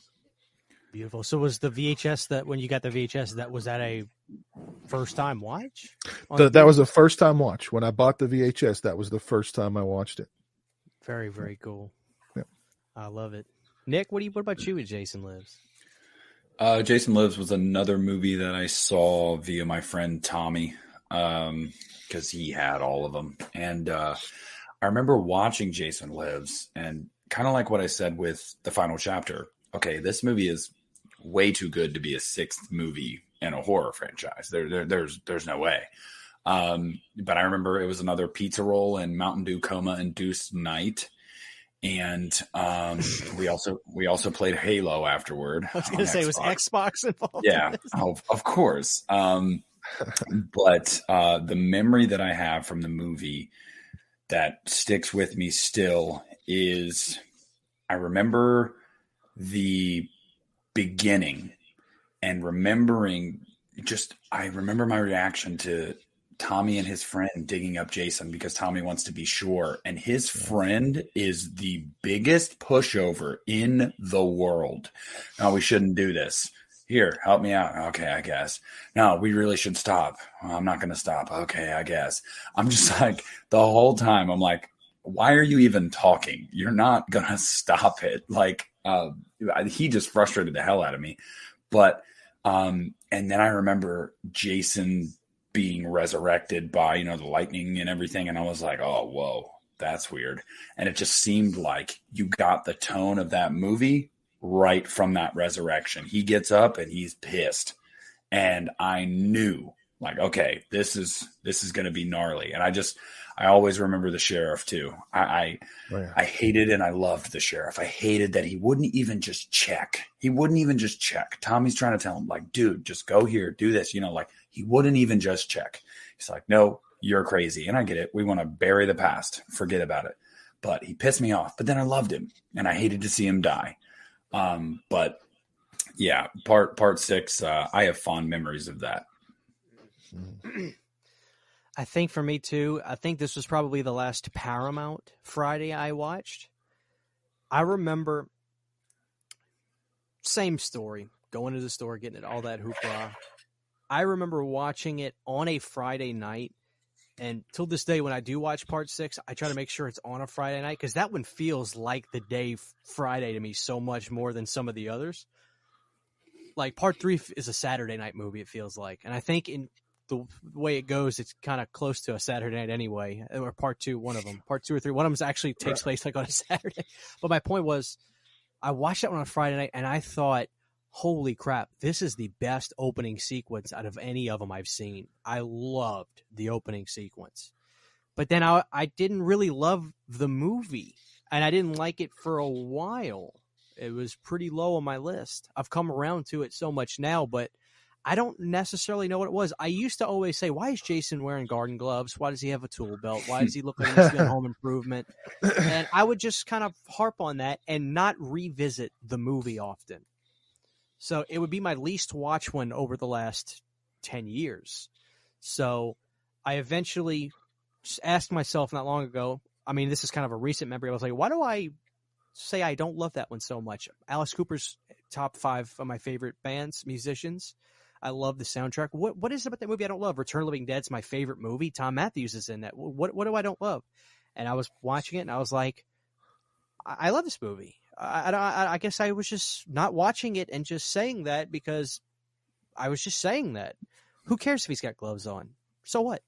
beautiful. So was the VHS that when you got the VHS that was that a first time watch? The, that was a first time watch when I bought the VHS. That was the first time I watched it. Very very cool. Yeah. I love it. Nick, what do you? What about you with Jason Lives? Uh, Jason Lives was another movie that I saw via my friend Tommy because um, he had all of them. And uh, I remember watching Jason Lives and kind of like what I said with the final chapter. Okay, this movie is way too good to be a sixth movie in a horror franchise. There, there there's there's no way. Um, but I remember it was another pizza roll and Mountain Dew coma induced night and um, we also we also played Halo afterward. I was going to say, Xbox. was Xbox involved? Yeah, in oh, of course. Um, but uh, the memory that I have from the movie that sticks with me still is I remember the beginning and remembering just I remember my reaction to Tommy and his friend digging up Jason because Tommy wants to be sure. And his friend is the biggest pushover in the world. No, we shouldn't do this. Here, help me out. Okay, I guess. No, we really should stop. I'm not going to stop. Okay, I guess. I'm just [laughs] like, the whole time, I'm like, why are you even talking? You're not going [laughs] to stop it. Like, uh, he just frustrated the hell out of me. But, um, and then I remember Jason being resurrected by you know the lightning and everything. And i was like oh whoa that's weird. And it just seemed like you got the tone of that movie right from that resurrection. He gets up and he's pissed. And i knew like okay this is this is going to be gnarly. And i just i always remember the sheriff too. I I, oh, yeah. I hated and i loved the sheriff. I hated that he wouldn't even just check. He wouldn't even just check. Tommy's trying to tell him like dude just go here do this you know like he wouldn't even just check. He's like, no, you're crazy. And I get it. We want to bury the past, forget about it. But he pissed me off. But then I loved him and I hated to see him die. Um, but yeah, part part six, uh, I have fond memories of that. [clears throat] I think for me too, I think this was probably the last Paramount Friday I watched. I remember same story, going to the store, getting it, all that hoopla. I remember watching it on a Friday night. And till this day, when I do watch part six, I try to make sure it's on a Friday night because that one feels like the day Friday to me so much more than some of the others. Like part three is a Saturday night movie, it feels like. And I think in the way it goes, it's kind of close to a Saturday night anyway. Or part two, one of them, part two or three, one of them actually takes place like on a [laughs] Saturday. But my point was, I watched that one on a Friday night, and I thought holy crap, this is the best opening sequence out of any of them I've seen. I loved the opening sequence. But then I, I didn't really love the movie, and I didn't like it for a while. It was pretty low on my list. I've come around to it so much now, but I don't necessarily know what it was. I used to always say, "Why is Jason wearing garden gloves? Why does he have a tool belt? Why does he look like he's doing [laughs] home improvement?" [laughs] And I would just kind of harp on that and not revisit the movie often. So it would be my least watch one over the last 10 years. So I eventually asked myself not long ago, I mean, this is kind of a recent memory. I was like, why do I say I don't love that one so much? Alice Cooper's top five of my favorite bands, musicians. I love the soundtrack. What what is it about that movie I don't love? Return of Living Dead's my favorite movie. Thom Mathews is in that. What what do I don't love? And I was watching it and I was like, I, I love this movie. I, I, I guess I was just not watching it and just saying that because I was just saying that. Who cares if he's got gloves on? So what?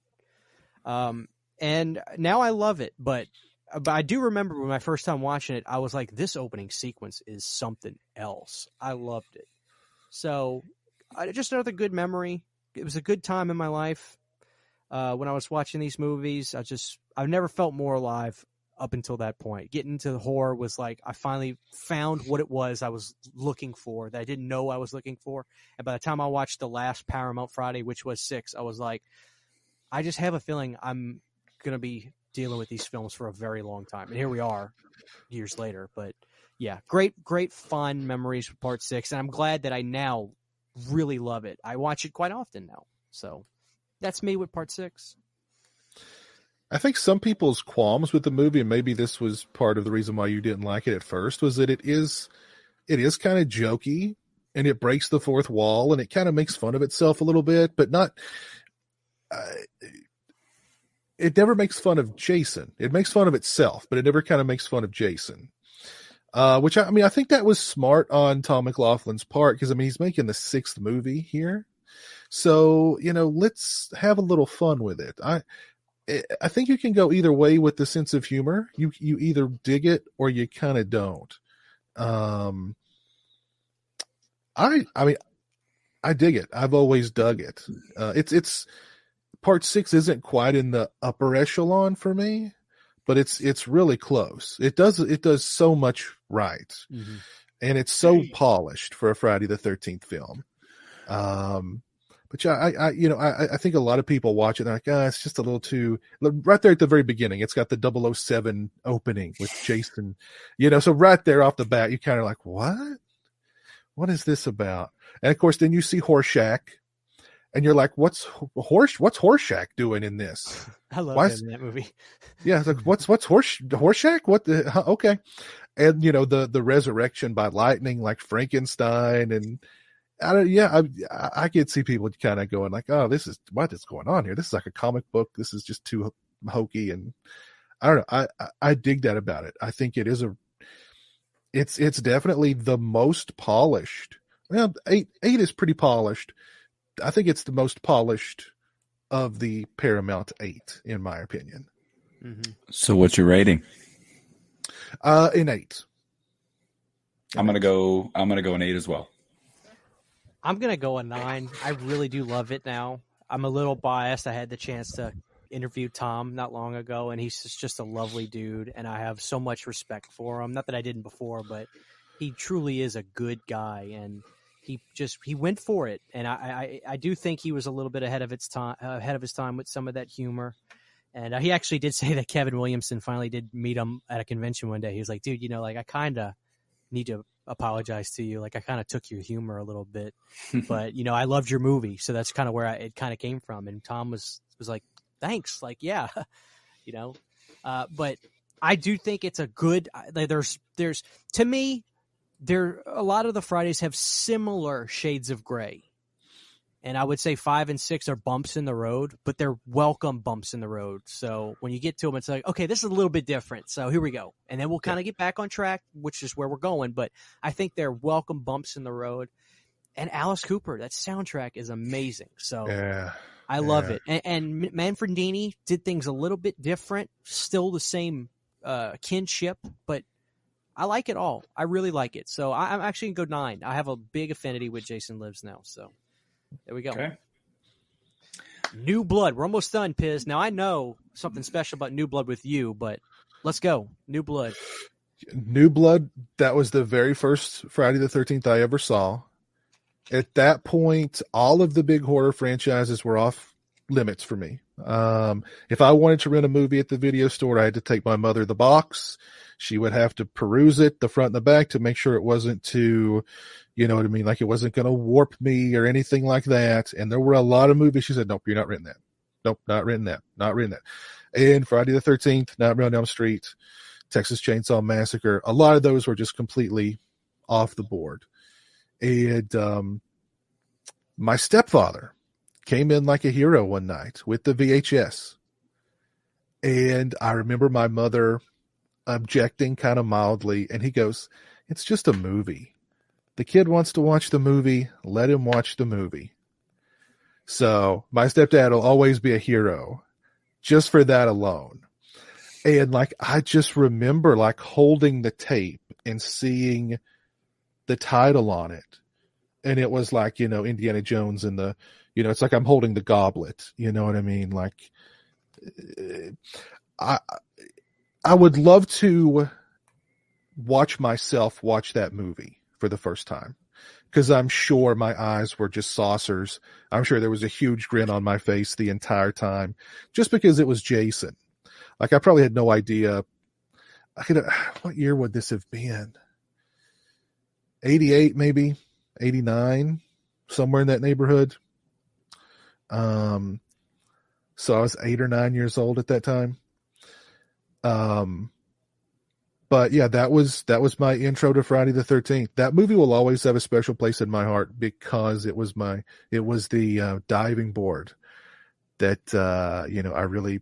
Um, and now I love it, but but I do remember when my first time watching it, I was like, this opening sequence is something else. I loved it. So, uh, just another good memory. It was a good time in my life uh, when I was watching these movies. I just I've never felt more alive up until that point. Getting into the horror was like I finally found what it was I was looking for that I didn't know I was looking for. And by the time I watched the last Paramount Friday, which was six, I was like, I just have a feeling I'm gonna be dealing with these films for a very long time. And here we are, years later. But yeah, great, great fun memories with part six, and I'm glad that I now really love it. I watch it quite often now. So that's me with part six. I think some people's qualms with the movie, and maybe this was part of the reason why you didn't like it at first, was that it is it is kind of jokey and it breaks the fourth wall and it kind of makes fun of itself a little bit, but not. Uh, it never makes fun of Jason. It makes fun of itself, but it never kind of makes fun of Jason. Uh, which I, I mean, I think that was smart on Tom McLoughlin's part because I mean he's making the sixth movie here, so you know let's have a little fun with it. I I think you can go either way with the sense of humor. You you either dig it or you kind of don't. Um, I I mean, I dig it. I've always dug it. Uh, it's it's part six isn't quite in the upper echelon for me. but it's it's really close. It does it does so much right, Mm-hmm. and it's so polished for a Friday the Thirteenth film. Um, but yeah, I, I you know I I think a lot of people watch it and they're like, ah, it's just a little too right there at the very beginning. It's got the 007 opening with Jason, you know, so right there off the bat, you kind of like, what? What is this about? And of course, then you see Horshack, and you're like, what's Horse? What's Horshack doing in this? [laughs] I love Why that movie. [laughs] Yeah, like what's what's horse Horseshack? What the huh, okay? And you know the the resurrection by lightning, like Frankenstein, and I don't. Yeah, I I- I could see people kind of going like, oh, this is what is going on here? This is like a comic book. This is just too hokey, and I don't know. I I, I dig that about it. I think it is a. It's it's definitely the most polished. Well, eight eight is pretty polished. I think it's the most polished of the Paramount eight, in my opinion. Mm-hmm. So what's your rating? Uh, in eight. I'm gonna go. I'm gonna go an eight as well. I'm gonna go a nine. I really do love it now. I'm a little biased. I had the chance to interview Tom not long ago, and he's just- a lovely dude, and I have so much respect for him. Not that I didn't before, but he truly is a good guy, and he just he went for it. And I I, I do think he was a little bit ahead of its time, ahead of his time with some of that humor. And uh, he actually did [laughs] say that Kevin Williamson finally did meet him at a convention one day. He was like, "Dude, you know, like I kind of need to apologize to you. Like I kind of took your humor a little bit." [laughs] but you know i loved your movie so that's kind of where I, it kind of came from and tom was was like thanks like yeah [laughs] you know uh, but i do think it's a good like, there's there's to me there a lot of the fridays have similar shades of gray and i would say five and six are bumps in the road but they're welcome bumps in the road so when you get to them it's like okay this is a little bit different so here we go and then we'll kind of get back on track which is where we're going but i think they're welcome bumps in the road and Alice Cooper. That soundtrack is amazing. So Yeah. I love yeah. it. And, and Manfredini did things a little bit different, still the same uh, kinship, but I like it all. I really like it. So I, I'm actually gonna go nine. I have a big affinity with Jason Lives now. So there we go. Okay. New Blood. We're almost done, Piz. Now I know something special about New Blood with you, but let's go. New Blood. New Blood, that was the very first Friday the 13th I ever saw. At that point, all of the big horror franchises were off limits for me. Um, if I wanted to rent a movie at the video store, I had to take my mother the box. She would have to peruse it, the front and the back, to make sure it wasn't too, you know what I mean? Like it wasn't going to warp me or anything like that. And there were a lot of movies she said, nope, you're not renting that. Nope, not renting that. Not renting that. And Friday the 13th, Nightmare on Elm Street, Texas Chainsaw Massacre. A lot of those were just completely off the board. And um, my stepfather came in like a hero one night with the VHS. And I remember my mother objecting kind of mildly. And he goes, It's just a movie. The kid wants to watch the movie. Let him watch the movie. So my stepdad will always be a hero just for that alone. And like, I just remember like holding the tape and seeing the title on it. And it was like, you know, Indiana Jones and the, you know, it's like I'm holding the goblet. You know what I mean? Like, uh, I, I would love to watch myself watch that movie for the first time because I'm sure my eyes were just saucers. I'm sure there was a huge grin on my face the entire time just because it was Jason. Like I probably had no idea. I could [sighs] what year would this have been? 88 maybe, 89, somewhere in that neighborhood. Um, so I was eight or nine years old at that time. Um, but yeah, that was that was my intro to Friday the Thirteenth. That movie will always have a special place in my heart because it was my it was the uh, diving board that uh, you know I really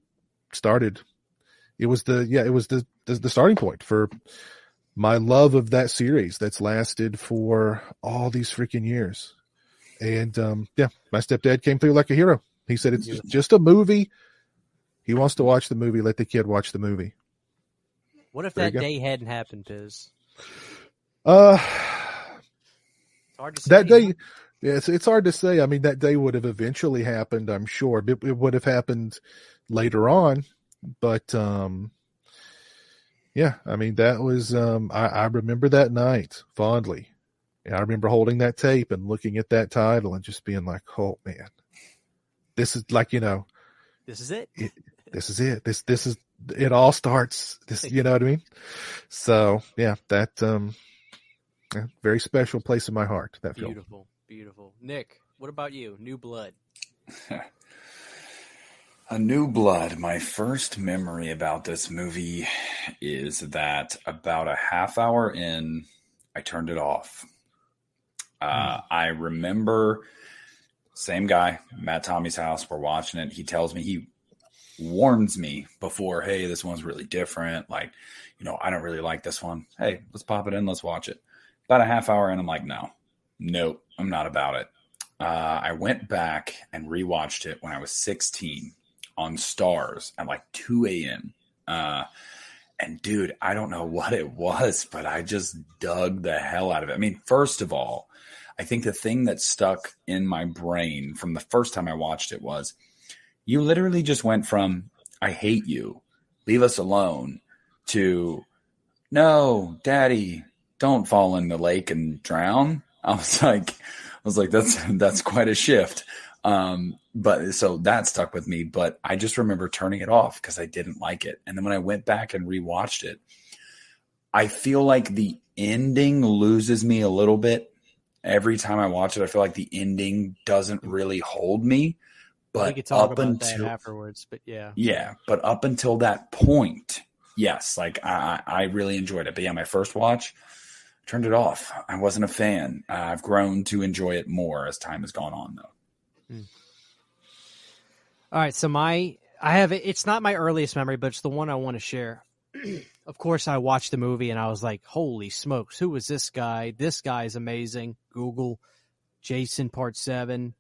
started. It was the yeah it was the, the the starting point for my love of that series that's lasted for all these freaking years. And um, yeah, my stepdad came through like a hero. He said it's Beautiful. just a movie. He wants to watch the movie. Let the kid watch the movie. What if There that day hadn't happened, Piz? Uh, It's hard to say. that day, yeah, it's, it's hard to say. I mean, that day would have eventually happened, I'm sure. It, it would have happened later on, but um, yeah, I mean that was um I, I remember that night fondly. And I remember holding that tape and looking at that title and just being like, "Oh man, this is like you know, This is it. It- this is it. This this is it. All starts. This, you know what I mean? So yeah, that um, yeah, very special place in my heart. That film. Beautiful, beautiful. Nick, what about you? New Blood. [laughs] A New Blood. My first memory about this movie is that about a half hour in, I turned it off. Uh, I remember, same guy, Matt Tommy's house. We're watching it. He tells me, he warns me before, hey, this one's really different. Like, you know, I don't really like this one. Hey, let's pop it in. Let's watch it. About a half hour in, I'm like, no, nope, I'm not about it. Uh, I went back and rewatched it when I was 16 on Stars at like 2 a.m. Uh, and dude, I don't know [laughs] what it was, but I just dug the hell out of it. I mean, first of all, I think the thing that stuck in my brain from the first time I watched it was you literally just went from I hate you, leave us alone to no, daddy, don't fall in the lake and drown. I was [laughs] like, I was like, that's that's quite a shift. Um, but so that stuck with me. But I just remember turning it off because I didn't like it. And then when I went back and rewatched it, I feel like the ending loses me a little bit. Every time I watch it, I feel like the ending doesn't really hold me. But up until that afterwards, but yeah. yeah, but up until that point, yes, like I, I I really enjoyed it. But yeah, my first watch, turned it off. I wasn't a fan. Uh, I've grown to enjoy it more as time has gone on, though. All right, so my I have it's not my earliest memory, but it's the one I want to share. [clears throat] of course, I watched the movie and I was like, "Holy smokes, who is this guy? This guy is amazing." Google Jason Part Seven,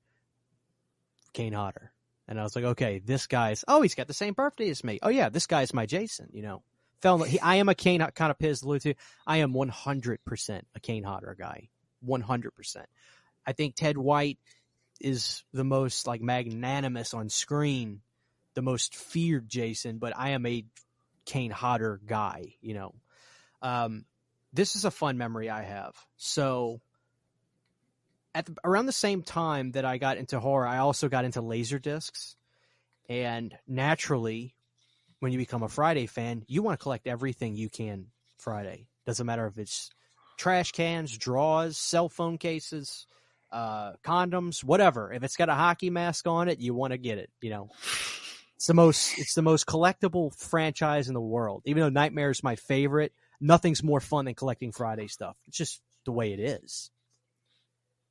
Kane Hodder, and I was like, "Okay, this guy's oh, he's got the same birthday as me. Oh yeah, this guy's my Jason." You know, fell. in- He, I am a Kane kind of to. I am one hundred percent a Kane Hodder guy. One hundred percent. I think Ted White is the most like magnanimous on screen, the most feared Jason, but I am a Kane Hodder guy, you know. Um, this is a fun memory I have. So at the, around the same time that I got into horror, I also got into laser discs. And naturally, when you become a Friday fan, you want to collect everything you can Friday. Doesn't matter if it's trash cans, drawers, cell phone cases, uh, condoms, whatever. If it's got a hockey mask on it, you want to get it. You know, [laughs] it's the most it's the most collectible franchise in the world. Even though Nightmare is my favorite, nothing's more fun than collecting Friday stuff. It's just the way it is.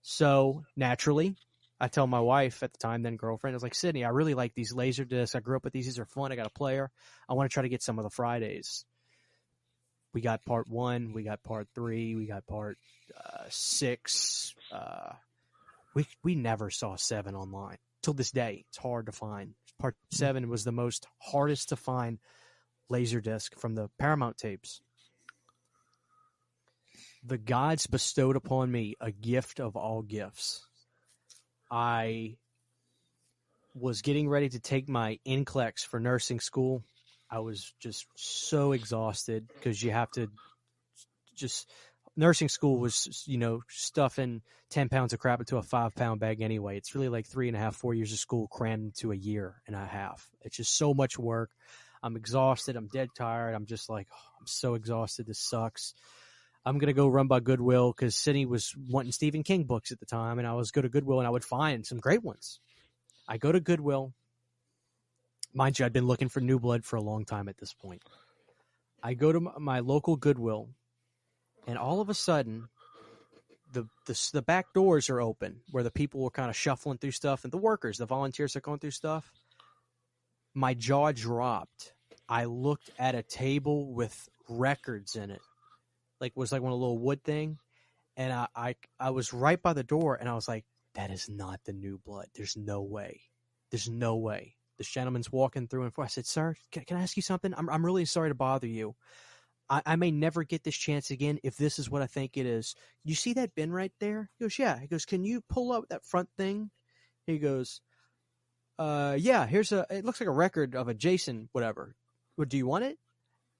So naturally, I tell my wife at the time, then girlfriend, I was like, Sydney, I really like these laser discs. I grew up with these. These are fun. I got a player. I want to try to get some of the Fridays. We got part one. We got part three. We got part uh, six. Uh, we we never saw seven online till this day. It's hard to find. Part hmm. seven was the most hardest to find laser disc from the Paramount tapes. The gods bestowed upon me a gift of all gifts. I was getting ready to take my NCLEX for nursing school. I was just so exhausted because you have to just nursing school was you know stuffing 10 pounds of crap into a five pound bag anyway. It's really like three and a half four years of school crammed into a year and a half. It's just so much work. I'm exhausted. I'm dead tired. I'm just like oh, i'm so exhausted. This sucks. I'm going to go run by goodwill because Sydney was wanting stephen king books at the time and i was go to goodwill and i would find some great ones. I go to goodwill. Mind you i'd been looking for new blood for a long time at this point. I go to my- my local goodwill and all of a sudden the, the the back doors are open where the people were kind of shuffling through stuff and the workers the volunteers are going through stuff. My jaw dropped. I looked at a table with records in it. Like was like one of little wood thing. And I, I i was right by the door and i was like that is not the new blood. There's no way. There's no way. This gentleman's walking through and. I said, "Sir, can, can I ask you something? I'm I'm really sorry to bother you. I, I may never get this chance again if this is what I think it is. You see that bin right there? He goes, Yeah. He goes, Can you pull up that front thing? He goes, Uh yeah, here's a it looks like a record of a Jason, whatever. Well, do you want it?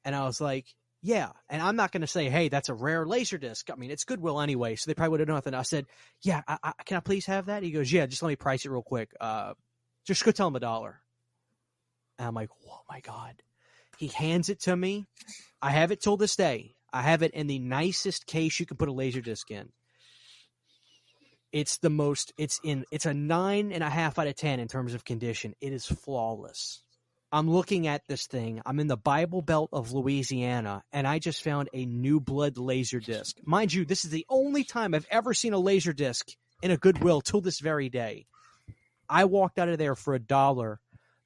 And I was like, yeah. And I'm not going to say, hey, that's a rare laser disc. I mean, it's Goodwill anyway, so they probably would have nothing. I said, yeah, I, I, can I please have that? He goes, yeah, just let me price it real quick. Uh, just go tell him a dollar. And I'm like, oh my God. He hands it to me. I have it till this day. I have it in the nicest case you can put a laser disc in. It's the most, it's in, it's a nine and a half out of 10 in terms of condition. It is flawless. I'm looking at this thing. I'm in the Bible Belt of Louisiana, and I just found a new blood laser disc. Mind you, this is the only time I've ever seen a laser disc in a Goodwill till this very day. I walked out of there for a dollar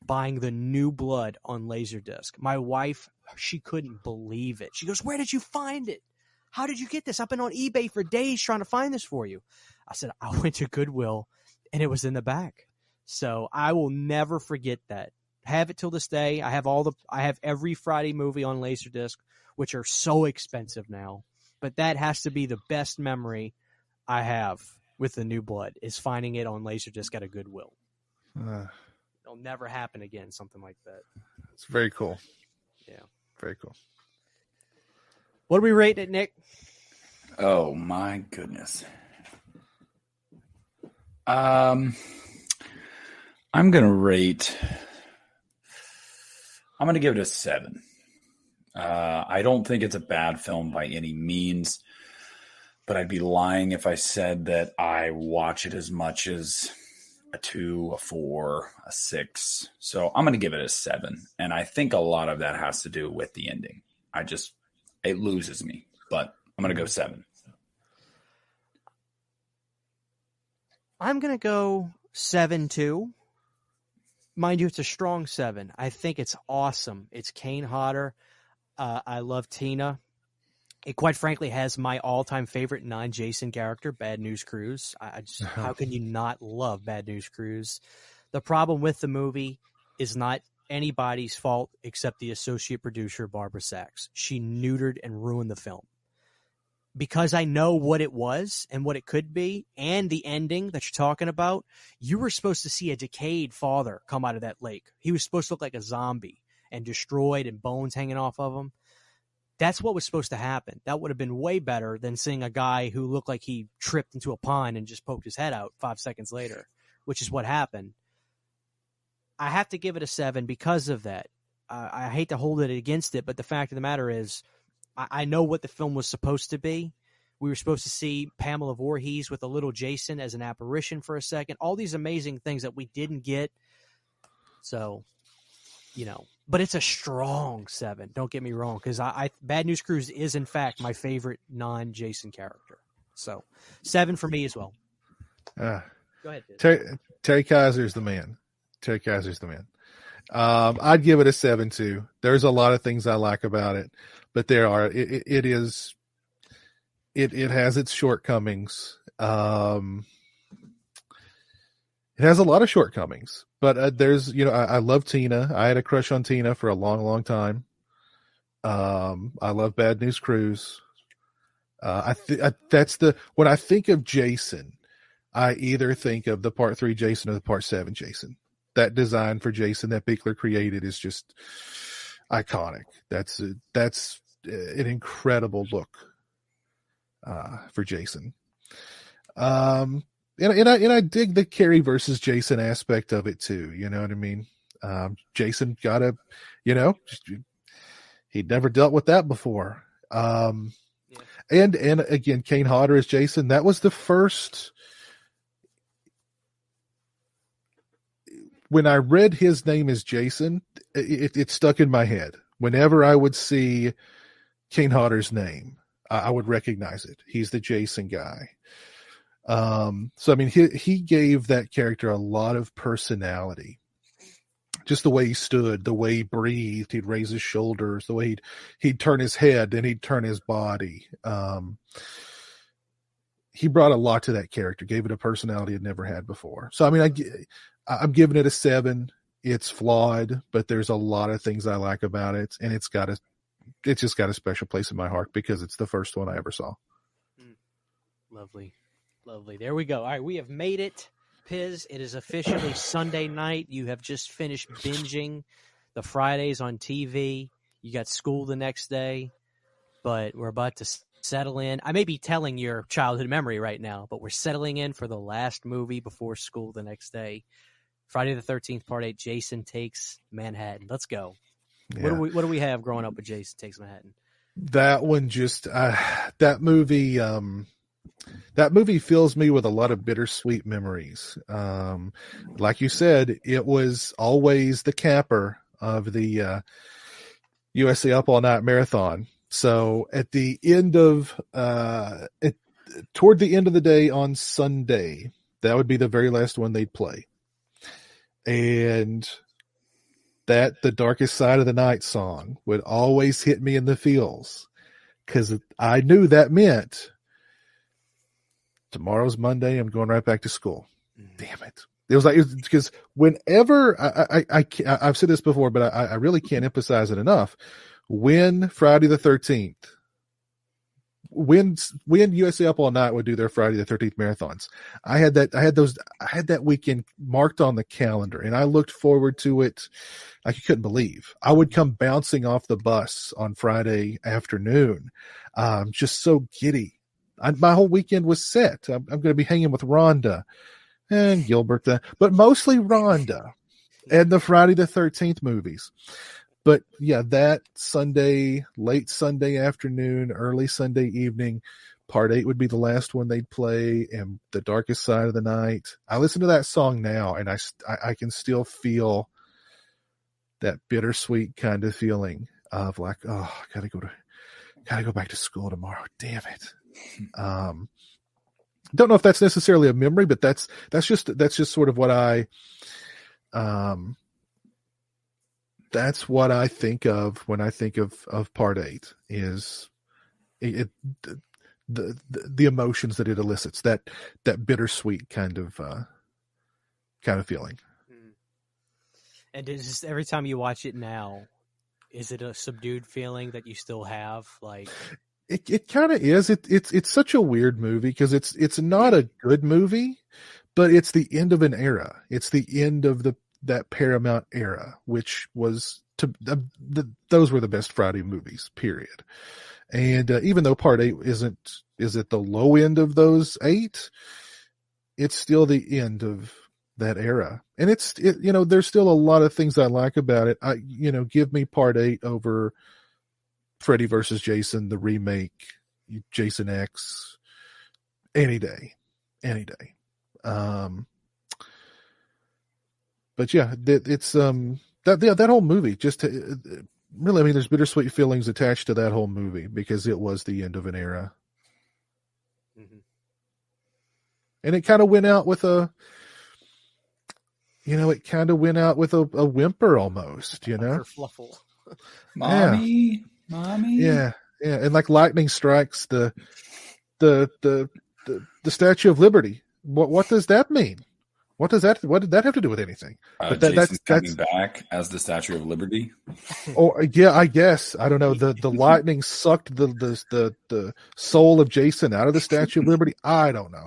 buying the new blood on Laserdisc. My wife, she couldn't believe it. She goes, Where did you find it? How did you get this? I've been on eBay for days trying to find this for you. I said, I [laughs] went to Goodwill and it was in the back. So I will never forget that. Have it till this day. I have all the I have every Friday movie on Laserdisc, which are so expensive now. But that has to be the best memory I have with the new blood is finding it on Laserdisc at a Goodwill. Uh, It'll never happen again. Something like that. It's very cool. Yeah, very cool. What are we rating it, Nick? Oh my goodness. Um, I'm gonna rate. I'm gonna give it a seven. Uh, I don't think it's a bad film by any means but I'd be lying if I said that I watch it as much as a two, a four, a six. So I'm going to give it a seven. And I think a lot of that has to do with the ending. I just, it loses me, but I'm going to go seven. I'm going to go seven, two. Mind you, it's a strong seven. I think it's awesome. It's Kane Hodder. Uh, I love Tina it quite frankly has my all-time favorite non-Jason character, Bad News Crews. I just, [laughs] how can you not love Bad News Crews? The problem with the movie is not anybody's fault except the associate producer Barbara Sachs. She neutered and ruined the film. Because I know what it was and what it could be, and the ending that you're talking about, you were supposed to see a decayed father come out of that lake. He was supposed to look like a zombie and destroyed and bones hanging off of him. That's what was supposed to happen. That would have been way better than seeing a guy who looked like he tripped into a pond and just poked his head out five seconds later, which is what happened. I have to give it a seven because of that. Uh, I hate to hold it against it, but the fact of the matter is, I, I know what the film was supposed to be. We were supposed to see Pamela Voorhees with a little Jason as an apparition for a second. All these amazing things that we didn't get. So, you know, but it's a strong seven. Don't get me wrong, because I, I, Bad News Crews is in fact my favorite non-Jason character. So seven for me as well. Uh, Go ahead. Terry, Terry Kiser's the man. Terry Kiser's the man. Um, I'd give it a seven too. There's a lot of things I like about it, but there are it, it is it it has its shortcomings. Um, it has a lot of shortcomings, but uh, there's you know I, I, love Tina. I had a crush on Tina for a long, long time. Um, I love Bad News Crews. Uh, I, th- I that's the when I think of Jason, I either think of the Part Three Jason or the Part Seven Jason. That design for Jason that Buechler created is just iconic. That's a, that's an incredible look uh, for Jason. Um, and and I and I dig the Carrie versus Jason aspect of it too. You know what I mean? Um, Jason got a, you know, he'd never dealt with that before. Um, yeah. and and again, Kane Hodder as Jason. That was the first. When I read his name as Jason, it, it stuck in my head. Whenever I would see Kane Hodder's name, I, I would recognize it. He's the Jason guy. Um, so I mean, he he gave that character a lot of personality. Just the way he stood, the way he breathed, he'd raise his shoulders, the way he'd he'd turn his head, and he'd turn his body. Um, he brought a lot to that character, gave it a personality it never had before. So I mean, I I'm giving it a seven. It's flawed, but there's a lot of things I like about it, and it's got a it's just got a special place in my heart because it's the first one I ever saw. Mm. Lovely. Lovely. There we go. All right, we have made it. Piz, it is officially [coughs] Sunday night. You have just finished binging the Fridays on TV. You got school the next day. but we're about to settle in. I may be telling your childhood memory right now, but we're settling in for the last movie before school the next day. Friday the Thirteenth Part Eight. Jason takes Manhattan. Let's go. Yeah. What do we What do we have growing up with Jason takes Manhattan? That one just uh, that movie. Um, that movie fills me with a lot of bittersweet memories. Um, like you said, it was always the capper of the uh, USA Up All Night Marathon. So at the end of uh, toward the end of the day on Sunday, that would be the very last one they'd play, and that the darkest side of the night song would always hit me in the feels because I knew that meant tomorrow's Monday. I'm going right back to school. Mm. Damn it. It was like, because whenever I, I, I, I've said this before, but I, I really can't emphasize it enough. When Friday the 13th, when when USA Up All Night would do their Friday the 13th marathons, I had that I had those I had that weekend marked on the calendar, and I looked forward to it like you couldn't believe. I would come bouncing off the bus on Friday afternoon, um, just so giddy I, my whole weekend was set. I'm, I'm going to be hanging with Rhonda and Gilbert, uh, but mostly Rhonda and the Friday the 13th movies. But yeah, that Sunday, late Sunday afternoon, early Sunday evening, part eight would be the last one they'd play and the darkest side of the night. I listen to that song now and I, I, I can still feel that bittersweet kind of feeling of like, oh, I gotta go to, gotta go back to school tomorrow. Damn it. Um, don't know if that's necessarily a memory, but that's that's just that's just sort of what I um that's what I think of when I think of of part eight is it, it the, the the emotions that it elicits that that bittersweet kind of uh kind of feeling. Hmm. And it's just every time you watch it now, is it a subdued feeling that you still have? Like it it kind of is. It it's it's such a weird movie because it's it's not a good movie, but it's the end of an era. It's the end of the that Paramount era, which was to the, those were the best Friday movies. Period. And uh, even though Part Eight isn't is at the low end of those eight, it's still the end of that era. And it's it, you know there's still a lot of things I like about it. I you know give me Part Eight over Freddy versus Jason, the remake, Jason X, any day, any day. Um, but yeah, it's um that yeah, that whole movie just uh, really, I mean, there's bittersweet feelings attached to that whole movie because it was the end of an era, mm-hmm. and it kind of went out with a, you know, it kind of went out with a, a whimper almost, you know, fluffle, [laughs] mommy. Yeah mommy. Yeah, yeah, and like lightning strikes the the the the, the Statue of Liberty. What what does that mean? What does that? What did that have to do with anything? Uh, but that, Jason's that's, coming back as the Statue of Liberty. Oh yeah, I guess I don't know. The the lightning sucked the the the the soul of Jason out of the Statue of Liberty. I don't know.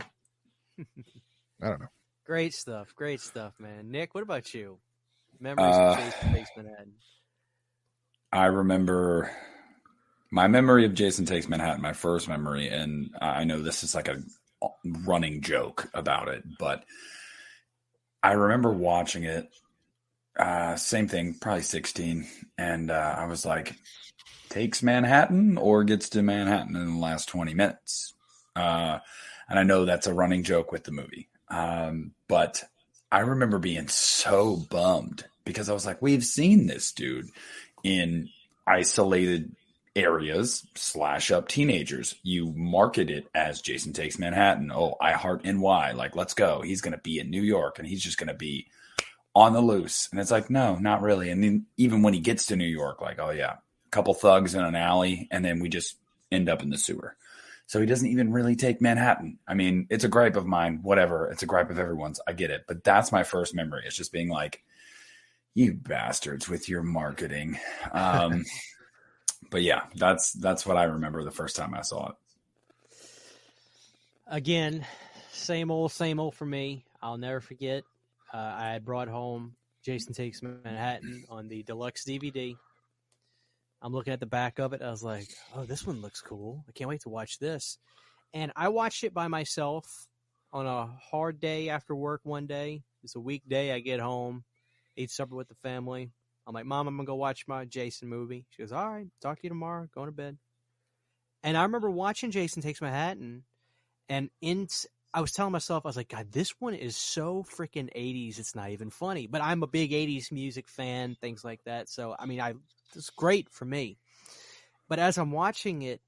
I don't know. Great stuff. Great stuff, man. Nick, what about you? Memories uh, of Jason Basement I remember my memory of Jason Takes Manhattan, my first memory, and I know this is like a running joke about it, but I remember watching it. Uh, same thing, probably 16. And uh, I was like, takes Manhattan or gets to Manhattan in the last 20 minutes. Uh, and I know that's a running joke with the movie. Um, but I remember being so bummed because I was like, we've seen this dude in isolated areas slash up teenagers. You market it as Jason Takes Manhattan. Oh, I heart NY. Like, let's go. He's going to be in New York and he's just going to be on the loose. And it's like, no, not really. And then even when he gets to New York, like, oh, yeah, a couple thugs in an alley. And then we just end up in the sewer. So he doesn't even really take Manhattan. I mean, it's a gripe of mine, whatever. It's a gripe of everyone's. I get it. But that's my first memory. It's just being like, you bastards with your marketing. Um, [laughs] but yeah, that's that's what I remember the first time I saw it. Again, same old, same old for me. I'll never forget. Uh, I brought home Jason Takes Manhattan on the deluxe DVD. I'm looking at the back of it. I was like, oh, this one looks cool. I can't wait to watch this. And I watched it by myself on a hard day after work one day. It's a weekday. I get home, eat supper with the family. I'm like, Mom, I'm to go watch my Jason movie. She goes, All right, talk to you tomorrow. Going to bed. And I remember watching Jason Takes my Manhattan, and in I was telling myself, I was like, God, this one is so freaking 80s. It's not even funny. But I'm a big 80s music fan, things like that. So, I mean, I it's great for me. But as I'm watching it,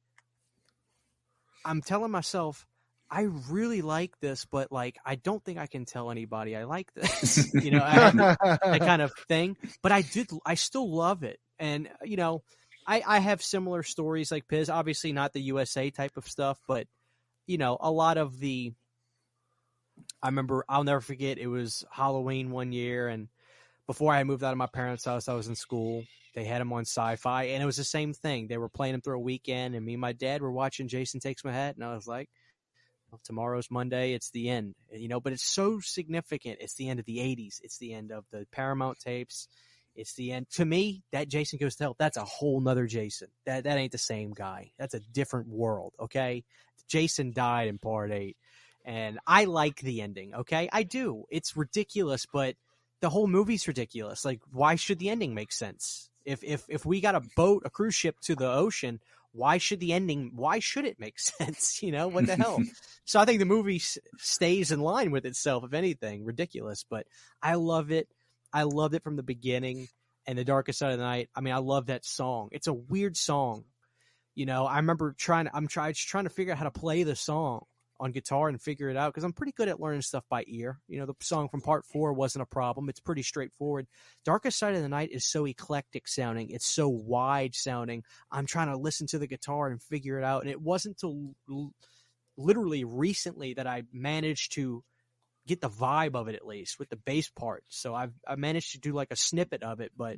I'm telling myself, I really like this, but like, I don't think I can tell anybody I like this, [laughs] [laughs] you know, that kind of thing. But I did, I still love it. And, uh, you know, I, I have similar stories like Piz, obviously not the USA type of stuff, but, you know, a lot of the, I remember, I'll never forget, it was Halloween one year. And before I moved out of my parents' house, I was in school. They had him on sci fi, and it was the same thing. They were playing him through a weekend, and me and my dad were watching Jason Takes My Hat, and I was like, tomorrow's Monday. It's the end, you know. But it's so significant. It's the end of the '80s. It's the end of the Paramount tapes. It's the end. To me, that Jason Goes to Hell. That's a whole nother Jason. That that ain't the same guy. That's a different world. Okay, Jason died in Part Eight, and I like the ending. Okay, I do. It's ridiculous, but the whole movie's ridiculous. Like, why should the ending make sense? If if if we got a boat, a cruise ship to the ocean, why should the ending why should it make [laughs] sense you know? What the hell? [laughs] So i think the movie s- stays in line with itself if anything ridiculous but i love it. I loved it from the beginning and the darkest side of the night. I mean i love that song. It's a weird song you know? I remember trying i'm trying trying to figure out how to play the song on guitar and figure it out because I'm pretty good at learning stuff by ear. You know, the song from part four wasn't a problem. It's pretty straightforward. Darkest Side of the Night is so eclectic sounding. It's so wide sounding. I'm trying to listen to the guitar and figure it out. And it wasn't until literally recently that I managed to get the vibe of it at least with the bass part. So I've I managed to do like a snippet of it, but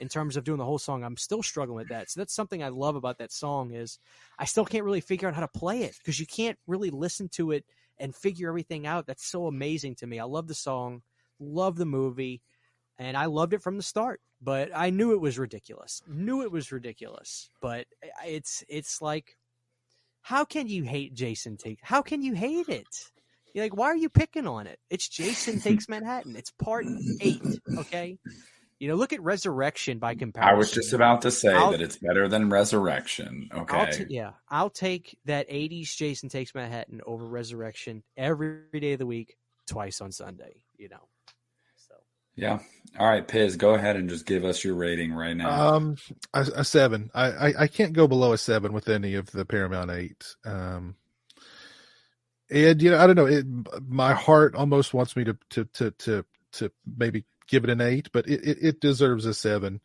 in terms of doing the whole song, I'm still struggling with that. So that's something I love about that song is I still can't really figure out how to play it because you can't really listen to it and figure everything out. That's so amazing to me. I love the song, love the movie, and I loved it from the start. But I knew it was ridiculous. Knew it was ridiculous. But it's it's like how can you hate Jason Take? How can you hate it? You're like, why are you picking on it? It's Jason [laughs] Takes Manhattan. It's part eight. Okay. You know, look at Resurrection by comparison. I was just about to say I'll, that it's better than Resurrection. Okay. I'll t- yeah. I'll take that 80s Jason Takes Manhattan over Resurrection every day of the week, twice on Sunday, you know. So. Yeah. All right, Piz, go ahead and just give us your rating right now. Um, a, a seven. I, I, I can't go below a seven with any of the Paramount eight. Um, and you know, I don't know. It, my heart almost wants me to to to to to maybe give it an eight, but it, it, it deserves a seven.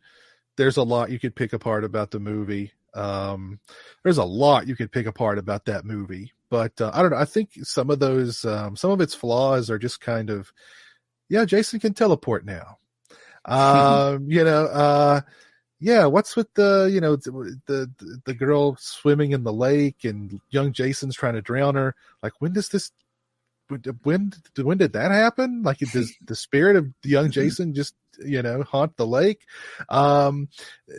There's a lot you could pick apart about the movie. Um, there's a lot you could pick apart about that movie, but uh, I don't know. I think some of those, um, some of its flaws are just kind of, yeah, Jason can teleport now. [laughs] Um, you know, uh, yeah, what's with the you know the, the the girl swimming in the lake and young Jason's trying to drown her? Like when does this when when did that happen? Like does [laughs] the spirit of young Jason just you know haunt the lake? Um,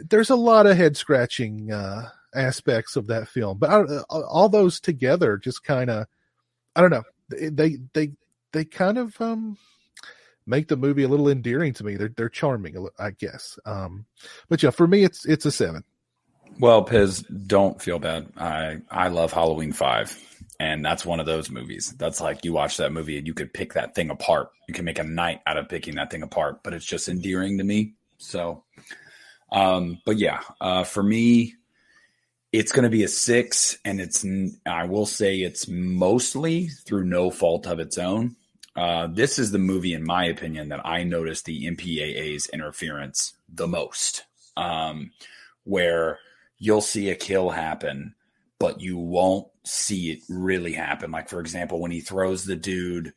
there's a lot of head scratching uh, aspects of that film, but I, all those together just kind of I don't know they they they kind of um make the movie a little endearing to me. They're they're charming, I guess. Um, but yeah, for me, it's it's a seven. Well, Piz, don't feel bad. I I love Halloween Five, and that's one of those movies. That's like you watch that movie and you could pick that thing apart. You can make a night out of picking that thing apart. But it's just endearing to me. So, um, but yeah, uh, for me. It's going to be a six, and it's I will say it's mostly through no fault of its own uh, this is the movie, in my opinion, that I noticed the MPAA's interference the most, um, where you'll see a kill happen, but you won't see it really happen. Like, for example, when he throws the dude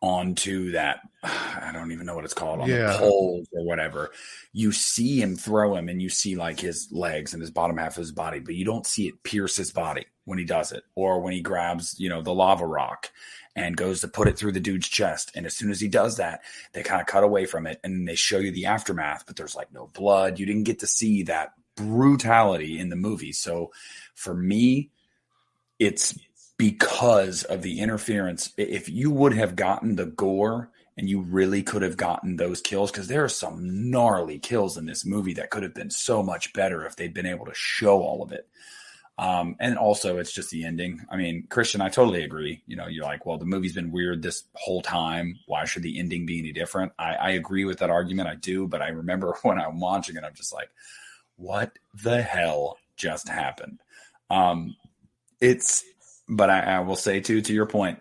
onto that [sighs] I don't even know what it's called on yeah. the poles or whatever. You see him throw him and you see like his legs and his bottom half of his body, but you don't see it pierce his body when he does it or when he grabs, you know, the lava rock and goes to put it through the dude's chest. And as soon as he does that, they kind of cut away from it and they show you the aftermath, but there's like no blood. You didn't get to see that brutality in the movie. So for me, it's because of the interference. If you would have gotten the gore and you really could have gotten those kills, because there are some gnarly kills in this movie that could have been so much better if they'd been able to show all of it. Um, and also, it's just the ending. I mean, Christian, I totally agree. You know, you're like, well, the movie's been weird this whole time. Why should the ending be any different? I, I agree with that argument. I do. But I remember [laughs] when I'm watching it, I'm just like, what the hell just happened? Um, it's, but I, I will say too, to your point,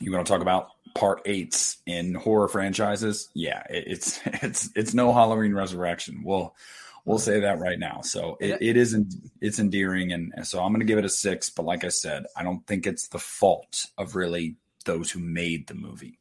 you want to talk about part eights in horror franchises? Yeah, it, it's [laughs] it's it's no Halloween Resurrection. Well, We'll say that right now. So it, it is it's endearing, and so I'm going to give it a six. But like I said, I don't think it's the fault of really those who made the movie.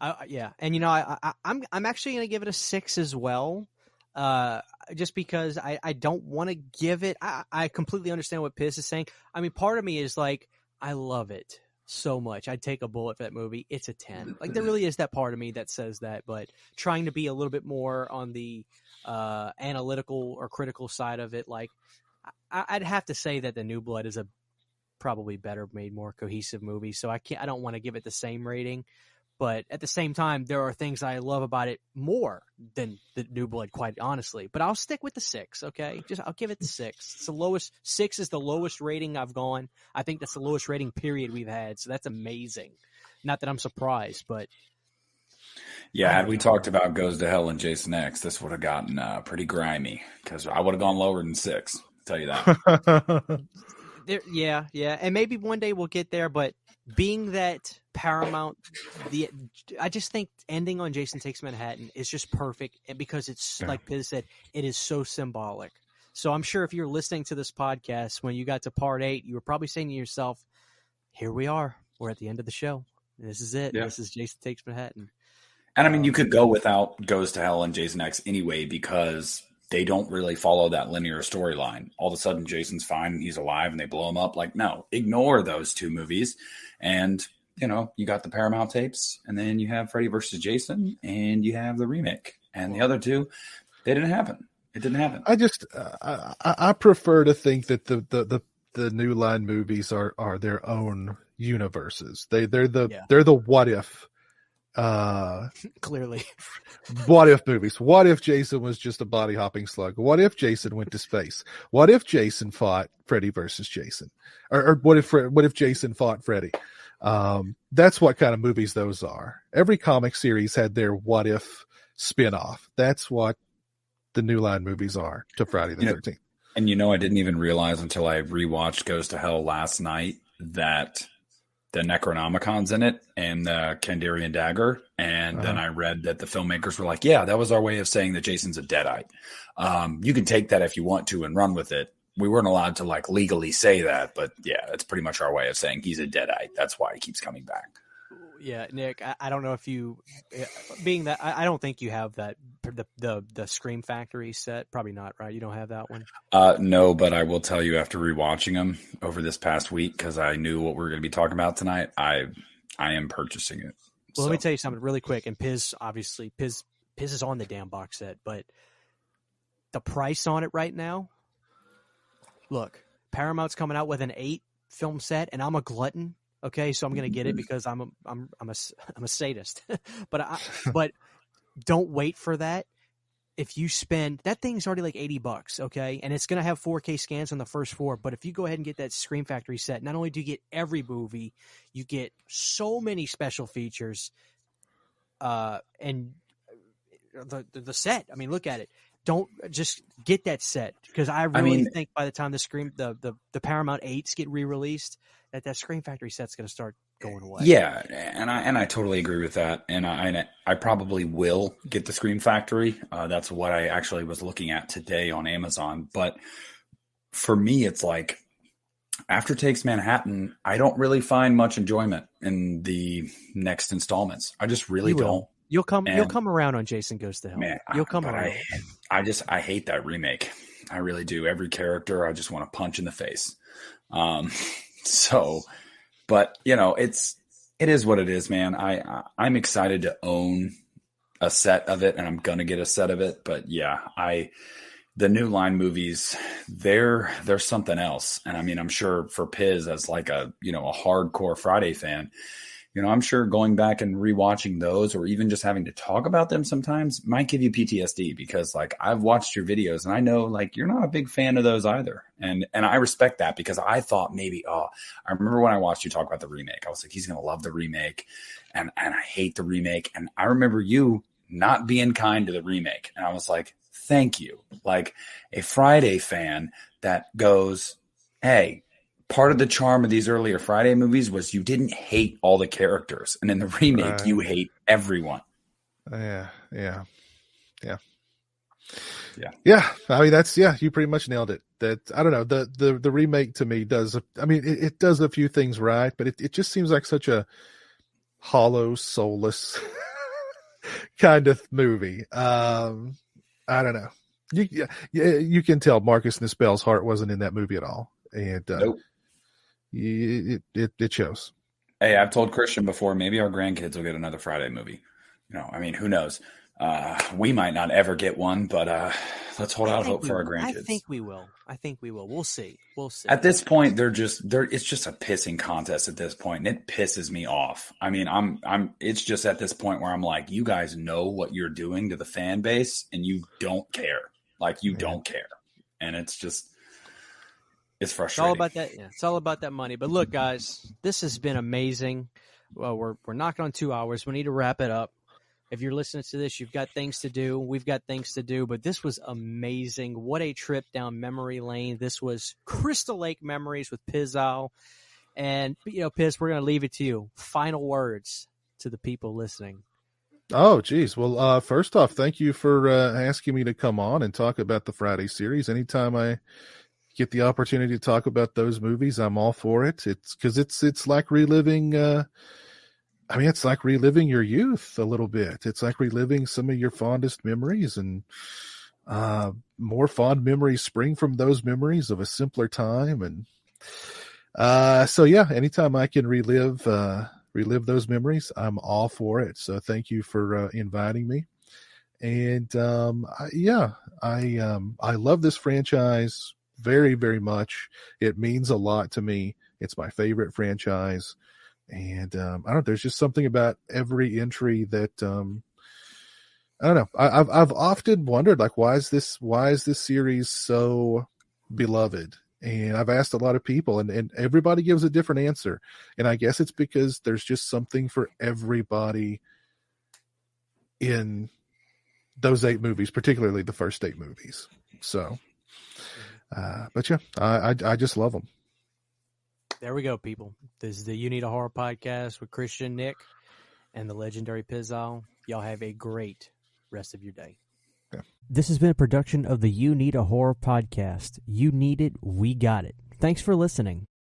Uh, yeah, and you know, I, I, I'm I'm actually going to give it a six as well. Uh, just because I, I don't want to give it. I, I completely understand what Piz is saying. I mean, part of me is like, I love it so much. I'd take a bullet for that movie. It's a 10. Like there really is that part of me that says that, but trying to be a little bit more on the uh, analytical or critical side of it, like I, would have to say that the New Blood is a probably better made, more cohesive movie. So I can't, I don't want to give it the same rating, but at the same time, there are things I love about it more than the New Blood, quite honestly. But I'll stick with the six. Okay, just I'll give it the six. It's the lowest. Six is the lowest rating I've gone. I think that's the lowest rating period we've had. So that's amazing. Not that I'm surprised, but yeah, had we talked about Goes to Hell and Jason X, this would have gotten uh, pretty grimy because I would have gone lower than six. I'll tell you that. [laughs] there, yeah, yeah, and maybe one day we'll get there. But being that Paramount, the I just think ending on Jason Takes Manhattan is just perfect because it's yeah. like Piz said, it is so symbolic. So I'm sure if you're listening to this podcast when you got to part eight, you were probably saying to yourself, "Here we are. We're at the end of the show. This is it. Yeah. This is Jason Takes Manhattan." And I mean, you could go without Goes to Hell and Jason X anyway because they don't really follow that linear storyline. All of a sudden, Jason's fine, he's alive, and they blow him up. Like, no, ignore those two movies. And, you know, you got the Paramount tapes, and then you have Freddy versus Jason, and you have the remake. And the other two, they didn't happen. It didn't happen. I just, uh, I, I prefer to think that the, the, the, the new line movies are, are their own universes. They, they're the, yeah. they're the what if uh [laughs] clearly. what if movies? What if jason was just a body hopping slug? What if jason went to space? What if jason fought freddy versus jason? Or, or what if what if jason fought freddy? Um that's what kind of movies those are. Every comic series had their what if spin-off. That's what the new line movies are to friday the you 13th know, and you know i didn't even realize until i rewatched goes to hell last night that the Necronomicon's in it and the Kandarian dagger. And uh-huh. then I read that the filmmakers were like, yeah, that was our way of saying that Jason's a deadite. Um, you can take that if you want to and run with it. We weren't allowed to like legally say that, but yeah, that's pretty much our way of saying he's a deadite. That's why he keeps coming back yeah, Nick. I, I, don't know if you, eh, being that I, I, don't think you have that the the the Scream Factory set. Probably not, right? You don't have that one. Uh, no, but I will tell you after rewatching them over this past week because I knew what we are going to be talking about tonight. I I am purchasing it. Well, so. let me tell you something really quick. And Piz, obviously, Piz Piz is on the damn box set, but the price on it right now. Look, Paramount's coming out with an eight film set, and I'm a glutton Okay, so I'm going to get it mm-hmm. because I'm a I'm I'm a [laughs] I'm a sadist. [laughs] but I [laughs] but don't wait for that. If you spend that thing's already like 80 bucks, okay? And it's going to have 4K scans on the first four, but if you go ahead and get that Scream Factory set, not only do you get every movie, you get so many special features uh and the, the, the set. I mean, look at it don't just get that set because I really I mean, think by the time the screen the the, the Paramount eights get re released, that that Scream Factory set's going to start going away. Yeah, and I and I totally agree with that, and I and I probably will get the Scream Factory. Uh, that's what I actually was looking at today on Amazon. But for me, it's like after takes Manhattan, I don't really find much enjoyment in the next installments. I just really don't. You'll come. And, you'll come around on Jason Goes to Hell. Man, you'll come around. I, I just I hate that remake. I really do. Every character, I just want to punch in the face. Um, [laughs] so, but you know, it's it is what it is, man. I, I am excited to own a set of it, and I'm gonna get a set of it. But yeah, I the new line movies, they're they're something else. And I mean, I'm sure for Piz as like a you know a hardcore Friday fan, you know, I'm sure going back and rewatching those or even just having to talk about them sometimes might give you PTSD because like I've watched your videos and I know like you're not a big fan of those either. And and I respect that because I thought maybe oh, I remember when I watched you talk about the remake. I was like he's to love the remake and and I hate the remake and I remember you not being kind to the remake and I was like thank you. Like a Friday fan that goes, hey, part of the charm of these earlier Friday movies was you didn't hate all the characters, and in the remake, right. you hate everyone. Yeah, yeah, yeah, yeah, yeah. I mean, that's yeah. You pretty much nailed it. That I don't know. The the the remake to me does. I mean, it, it does a few things right, but it it just seems like such a hollow, soulless [laughs] kind of movie. Um, I don't know. You you can tell Marcus Nispel's heart wasn't in that movie at all, and uh, nope. It, it it shows. Hey, I've told Christian before. Maybe our grandkids will get another Friday movie. You know, I mean, who knows? Uh, we might not ever get one, but uh, let's hold out hope for our grandkids. I think we will. I think we will. We'll see. We'll see. At this point, they're just they're. It's just a pissing contest at this point, and it pisses me off. I mean, I'm I'm. It's just at this point where I'm like, you guys know what you're doing to the fan base, and you don't care. Like you yeah. don't care, and it's just it's frustrating. It's all about that. Yeah, it's all about that money. But look, guys, this has been amazing. Well, we're we're knocking on two hours. We need to wrap it up. If you're listening to this, you've got things to do. We've got things to do, but this was amazing. What a trip down memory lane. This was Crystal Lake Memories with Pizowell. And, you know, Piz, we're going to leave it to you. Final words to the people listening. Oh, geez. Well, uh, first off, thank you for uh, asking me to come on and talk about the Friday series. Anytime I get the opportunity to talk about those movies, I'm all for it. It's because it's it's like reliving uh, I mean, it's like reliving your youth a little bit. It's like reliving some of your fondest memories and uh, more fond memories spring from those memories of a simpler time. And uh, so, yeah, anytime I can relive, uh, relive those memories, I'm all for it. So thank you for uh, inviting me. And um, I, yeah, I, um, I love this franchise very, very much. It means a lot to me. It's my favorite franchise and um, I don't know. There's just something about every entry that um, I don't know. I, have I've often wondered like why is this why is this series so beloved? And I've asked a lot of people, and, and everybody gives a different answer. And I guess it's because there's just something for everybody in those eight movies, particularly the first eight movies. So, uh, but yeah, I, I I just love them. There we go, people. This is the You Need a Horror podcast with Christian, Nick, and the legendary Pizowell. Y'all have a great rest of your day. Yeah. This has been a production of the You Need a Horror podcast. You need it, we got it. Thanks for listening.